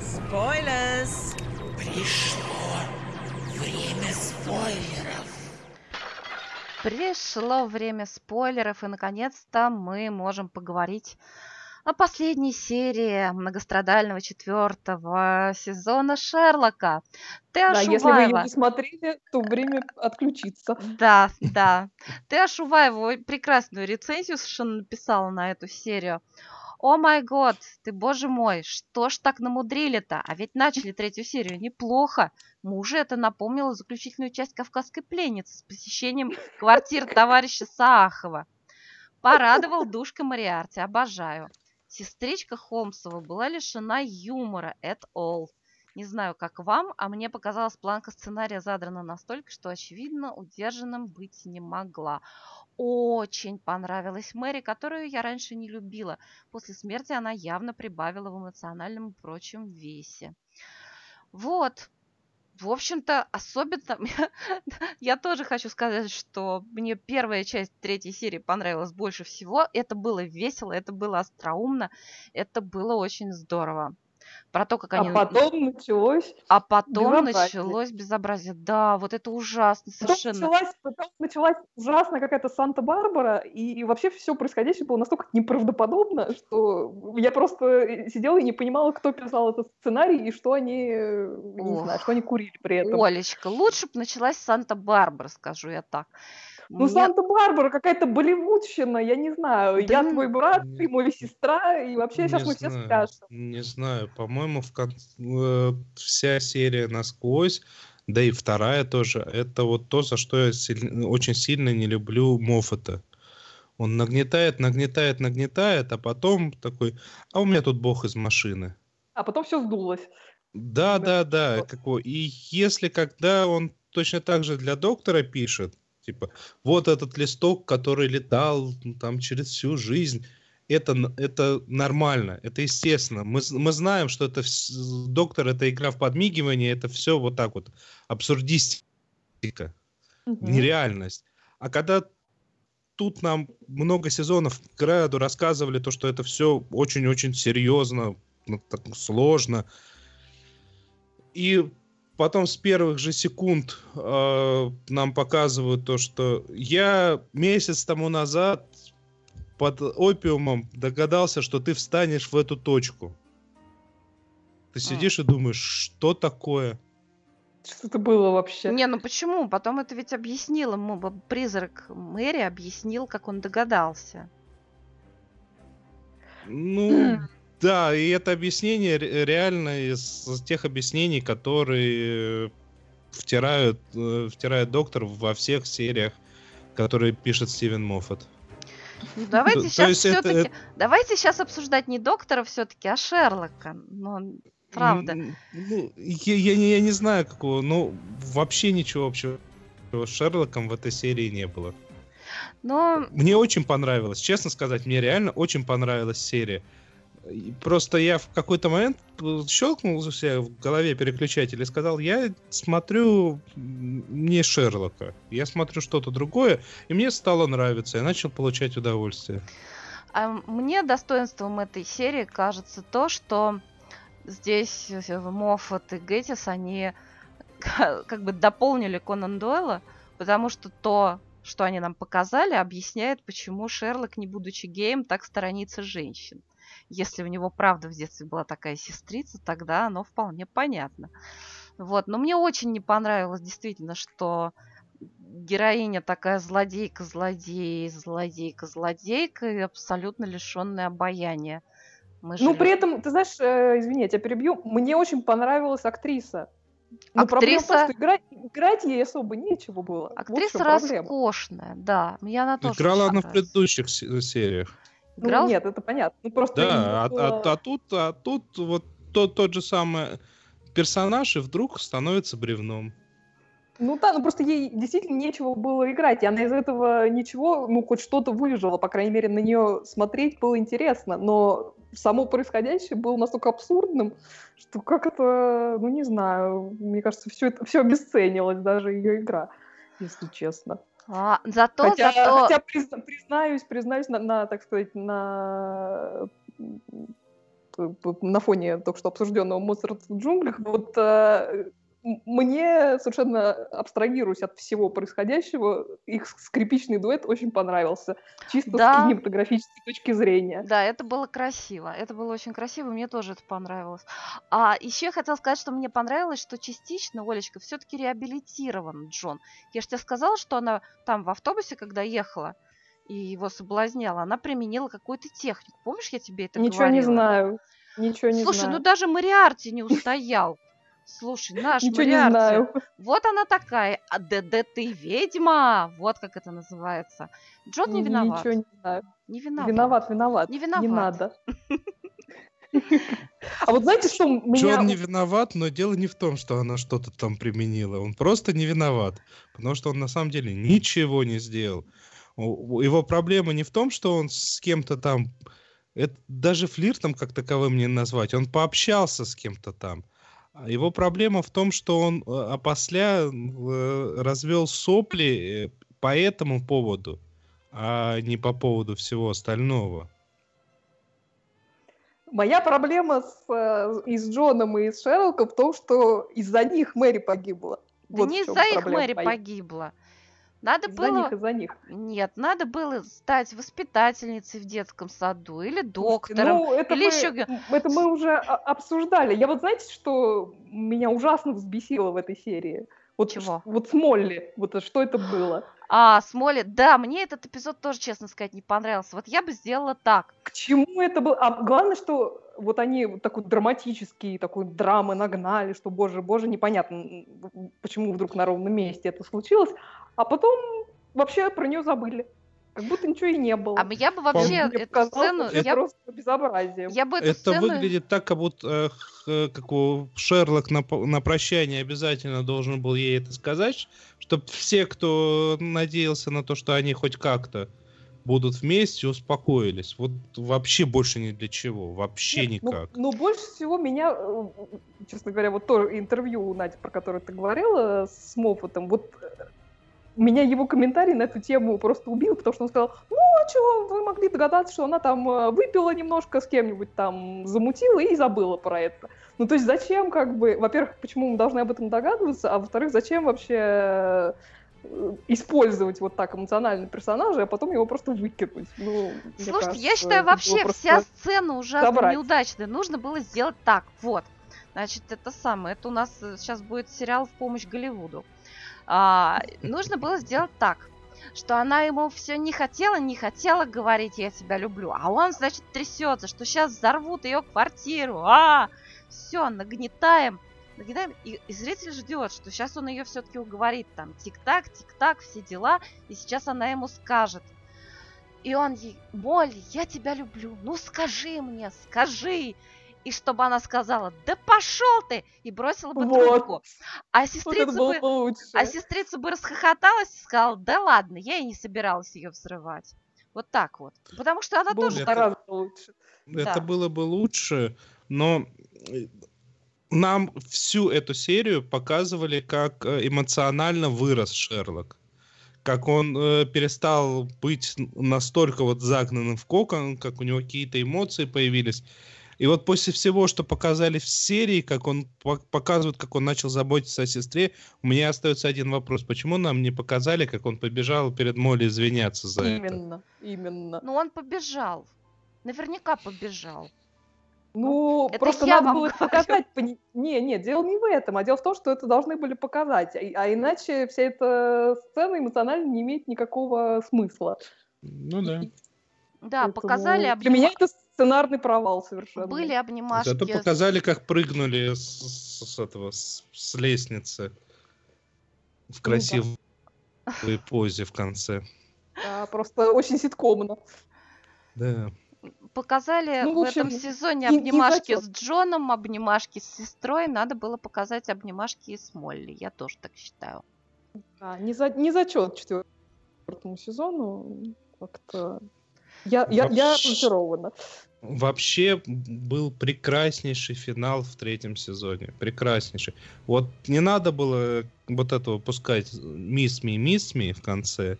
Спойлерс! Пришло время спойлеров. Пришло время спойлеров, и наконец-то мы можем поговорить о последней серии многострадального четвертого сезона Шерлока. Ты Да, если вы ее не смотрели, то время отключиться. Да, да. Ты Ашуваева прекрасную рецензию совершенно написала на эту серию. О май год, ты боже мой, что ж так намудрили-то? А ведь начали третью серию неплохо. Мужу это напомнило заключительную часть «Кавказской пленницы» с посещением квартир товарища Саахова. Порадовал душка Мариарти, обожаю. Сестричка Холмсова была лишена юмора at all. Не знаю, как вам, а мне показалась планка сценария задрана настолько, что, очевидно, удержанным быть не могла. Очень понравилась Мэри, которую я раньше не любила. После смерти она явно прибавила в эмоциональном и прочем весе. Вот, в общем-то, особенно я тоже хочу сказать, что мне первая часть третьей серии понравилась больше всего. Это было весело, это было остроумно, это было очень здорово. Про то, как А они... потом началось А потом безобразие. началось безобразие. Да, вот это ужасно Потом совершенно. началась, потом началась ужасная какая-то Санта-Барбара, и, и вообще все происходящее было настолько неправдоподобно, что я просто сидела и не понимала, кто писал этот сценарий и что они, э, не Ох. знаю, что они курили при этом. Олечка, лучше бы началась Санта-Барбара, скажу я так. Ну, Мне- Санта-Барбара какая-то болливудщина, я не знаю. Да я твой брат, Не- ты мой сестра, и вообще сейчас Не мы все знаю, спляшем. Не знаю, по-моему, в кон- э, вся серия насквозь, да и вторая тоже, это вот то, за что я силь- очень сильно не люблю Моффата. Он нагнетает, нагнетает, нагнетает, а потом такой, а у меня тут бог из машины. А потом все сдулось. Да, Да, да, да. Какой. И если когда он точно так же для доктора пишет, типа, вот этот листок, который летал ну, там через всю жизнь, это, это нормально, это естественно. Мы, мы знаем, что это доктор, это игра в подмигивание, это все вот так вот, абсурдистика, Мгм. нереальность. А когда тут нам много сезонов к ряду рассказывали то, что это все очень-очень серьезно, ну, так сложно. И потом с первых же секунд э, нам показывают то, что я месяц тому назад под опиумом догадался, что ты встанешь в эту точку. Ты сидишь и думаешь, что такое? Что это было вообще? Не, ну почему? Потом это ведь объяснил ему, призрак Мэри объяснил, как он догадался. Ну, да, и это объяснение ре- реально из тех объяснений, которые э, втирают, э, втирает доктор во всех сериях, которые пишет Стивен Моффат. Ну, давайте сейчас есть это- все-таки, давайте сейчас обсуждать не доктора все-таки, а Шерлока. Ну, правда. Ну, я, я не- я не знаю какого, ну, вообще ничего общего с Шерлоком в этой серии не было. Но Мне очень понравилось, честно сказать, мне реально очень понравилась серия. Просто я в какой-то момент щелкнул у себя в голове переключатель и сказал, я смотрю не Шерлока, я смотрю что-то другое, и мне стало нравиться, я начал получать удовольствие. а мне достоинством этой серии кажется то, что здесь Моффат и Геттис, они ка- как бы дополнили Конан Дойла, потому что то, что они нам показали, объясняет, почему Шерлок, не будучи геем, так сторонится женщин. Если у него правда в детстве была такая сестрица, тогда оно вполне понятно. Вот, но мне очень не понравилось действительно, что героиня такая злодейка, злодей, злодейка, злодейка и абсолютно лишенная обаяния. Мы Ну, при этом, ты знаешь, э, извини, я тебя перебью, мне очень понравилась актриса. Но проблема в том, Актриса- что играть, играть ей особо нечего было. Вот актриса проблема. роскошная, да. Мне она тоже Играла она в предыдущих се- сериях. Ну, нет, это понятно. Ну, просто Да, а, именно а- было- а тут, а тут вот тот, тот же самый персонаж и вдруг становится бревном. Ну да, ну просто ей действительно нечего было играть, и она из этого ничего, ну хоть что-то выжила, по крайней мере, на нее смотреть было интересно, но само происходящее было настолько абсурдным, что как это, ну не знаю, мне кажется, все это все обесценилось, даже ее игра, если честно. А, зато, хотя, зато... хотя призна- признаюсь, признаюсь на, на, так сказать, на на фоне только что обсужденного Моцарта в джунглях, вот э, мне совершенно абстрагируюсь от всего происходящего, их скрипичный дуэт очень понравился, чисто Да. с кинематографической точки зрения. Да, это было красиво. Это было очень красиво, мне тоже это понравилось. А еще я хотела сказать, что мне понравилось, что частично Олечка все-таки реабилитирован Джон. Я же тебе сказала, что она там в автобусе, когда ехала и его соблазняла, она применила какую-то технику. Помнишь, я тебе это Ничего не говорила? знаю, ничего не Слушай, знаю. ну даже Мариарти не устоял. Слушай, наш Ничего не Мариарти, знаю. вот она такая, а ДД ты ведьма, вот как это называется. Джон не виноват. Ничего не знаю. Не виноват. Виноват, виноват. Не Не виноват. надо. А вот знаете, что меня... Джон не виноват, но дело не в том, что она что-то там применила. Он просто не виноват, потому что он на самом деле ничего не сделал. Его проблема не в том, что он с кем-то там... Это даже флиртом как таковым не назвать. Он пообщался с кем-то там. А Его проблема в том, что он э, опосля э, развел сопли э, по этому поводу, а не по поводу всего остального. Моя проблема с, и с Джоном, и с Шерлоком в том, что из-за них Мэри погибла. Да Вот не из-за их проблема Мэри погибла. Надо Из-за было... них, из-за них. Нет, надо было стать воспитательницей в детском саду или Слушайте, доктором. Ну, это, или мы, м, это мы уже обсуждали. Я вот знаете, что меня ужасно взбесило в этой серии? Вот, Чего? вот с Молли, вот это что это было? А, Смоли, да, мне этот эпизод тоже, честно сказать, не понравился. Вот я бы сделала так. К чему это было? А главное, что вот они вот такой драматический, такой драмы нагнали, что, боже, боже, непонятно, почему вдруг на ровном месте это случилось. А потом вообще про нее забыли. Как будто ничего и не было. А я бы вообще Мне эту показалось сцену... вообще Я, просто безобразие. я бы эту Это сцену... выглядит так, как будто э, как у Шерлок на, по- на прощание обязательно должен был ей это сказать, чтобы все, кто надеялся на то, что они хоть как-то будут вместе, успокоились. Вот вообще больше ни для чего, вообще Нет, ну- никак. Ну, больше всего меня, э, честно говоря, вот то интервью у Нади, про которое ты говорила, с Моффатом, вот э, меня его комментарий на эту тему просто убил, потому что он сказал, ну, а что, вы могли догадаться, что она там э, выпила немножко с кем-нибудь там, замутила и забыла про это. Ну, то есть зачем, как бы, во-первых, почему мы должны об этом догадываться, а во-вторых, зачем вообще э, использовать вот так эмоционально персонажа, а потом его просто выкинуть. Ну, Слушайте, я кажется, считаю, это было вообще вся сцена ужасно забрать. неудачная. Нужно было сделать так. Вот. Значит, это самое. Это у нас сейчас будет сериал в помощь Голливуду. А, нужно было сделать так, что она ему все не хотела, не хотела говорить, я тебя люблю. А он, значит, трясется, что сейчас взорвут ее квартиру. А, все, нагнетаем. Нагнетаем, и, и зритель ждет, что сейчас он ее все-таки уговорит, там, тик-так, тик-так, все дела, и сейчас она ему скажет. И он ей, Молли, я тебя люблю, ну скажи мне, скажи. И чтобы она сказала, да пошел ты, и бросила бы Вот. трубку. А Вот это сестрица было бы, лучше. а сестрица бы расхохоталась и сказала, да ладно, я и не собиралась ее взрывать. Вот так вот. Потому что она Было тоже... гораздо лучше. Да. Это было бы лучше, но э, нам всю эту серию показывали, как э, эмоционально вырос Шерлок. Как он э, перестал быть настолько вот загнанным в кокон, как у него какие-то эмоции появились. И вот после всего, что показали в серии, как он по- показывает, как он начал заботиться о сестре, у меня остается один вопрос. Почему нам не показали, как он побежал перед Молли извиняться за это? Именно, именно. Ну, он побежал. Наверняка побежал. Ну, это просто надо было показать. Не, нет, дело не в этом, а дело в том, что это должны были показать. А, а иначе вся эта сцена эмоционально не имеет никакого смысла. Ну да. Да, Поэтому показали Для обнима- меня это сценарный провал совершенно. Были обнимашки. Зато показали, как прыгнули с, с этого с, с лестницы в красивой позе в конце. Да, просто очень ситкомно. Да. Показали Ну, в, в общем, этом сезоне не- не обнимашки зачет. с Джоном, обнимашки с сестрой. Надо было показать обнимашки и с Молли. Я тоже так считаю. Да, не, за, не зачет четвертому сезону. Как-то... Я, я, я Вообще- разочарована. Вообще был прекраснейший финал в третьем сезоне. Прекраснейший. Вот не надо было вот этого пускать мисс ми, мисс ми в конце.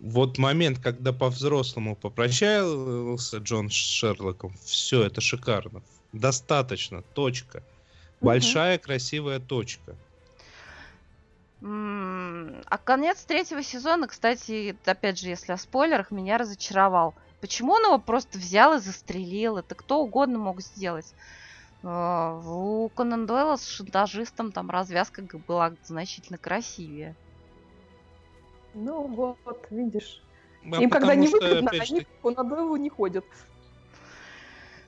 Вот момент, когда по-взрослому попрощался Джон с Шерлоком, все, это шикарно. Достаточно, точка. Большая красивая точка. А конец третьего сезона, кстати, опять же, если о спойлерах, меня разочаровал. Почему он его просто взял и застрелил? Это кто угодно мог сделать. А, У Конан Дойла с шантажистом там развязка была значительно красивее. Ну вот, видишь. А Им когда не выгодно, они по Надоеву не ходят.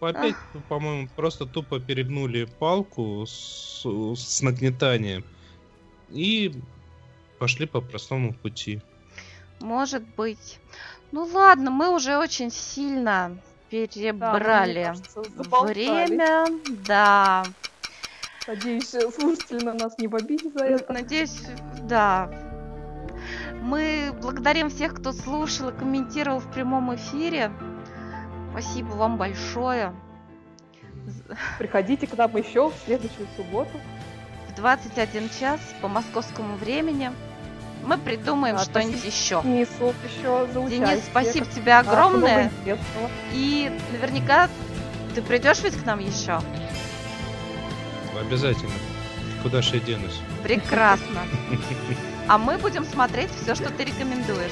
Опять, по-моему, просто тупо перегнули палку с, с нагнетанием и пошли по простому пути. Может быть. Ну ладно, мы уже очень сильно перебрали Да, мне кажется, время. Да. Надеюсь, слушатели на нас не в обиде за это. Надеюсь, да. Мы благодарим всех, кто слушал и комментировал в прямом эфире. Спасибо вам большое. Приходите к нам еще в следующую субботу. В 21 час по московскому времени мы придумаем Да, что-нибудь еще. Денису еще за участие. Денис, спасибо тебе Да, огромное. интересно. И наверняка ты придешь ведь к нам еще. Обязательно. Куда ж я денусь? Прекрасно. А мы будем смотреть все, что ты рекомендуешь.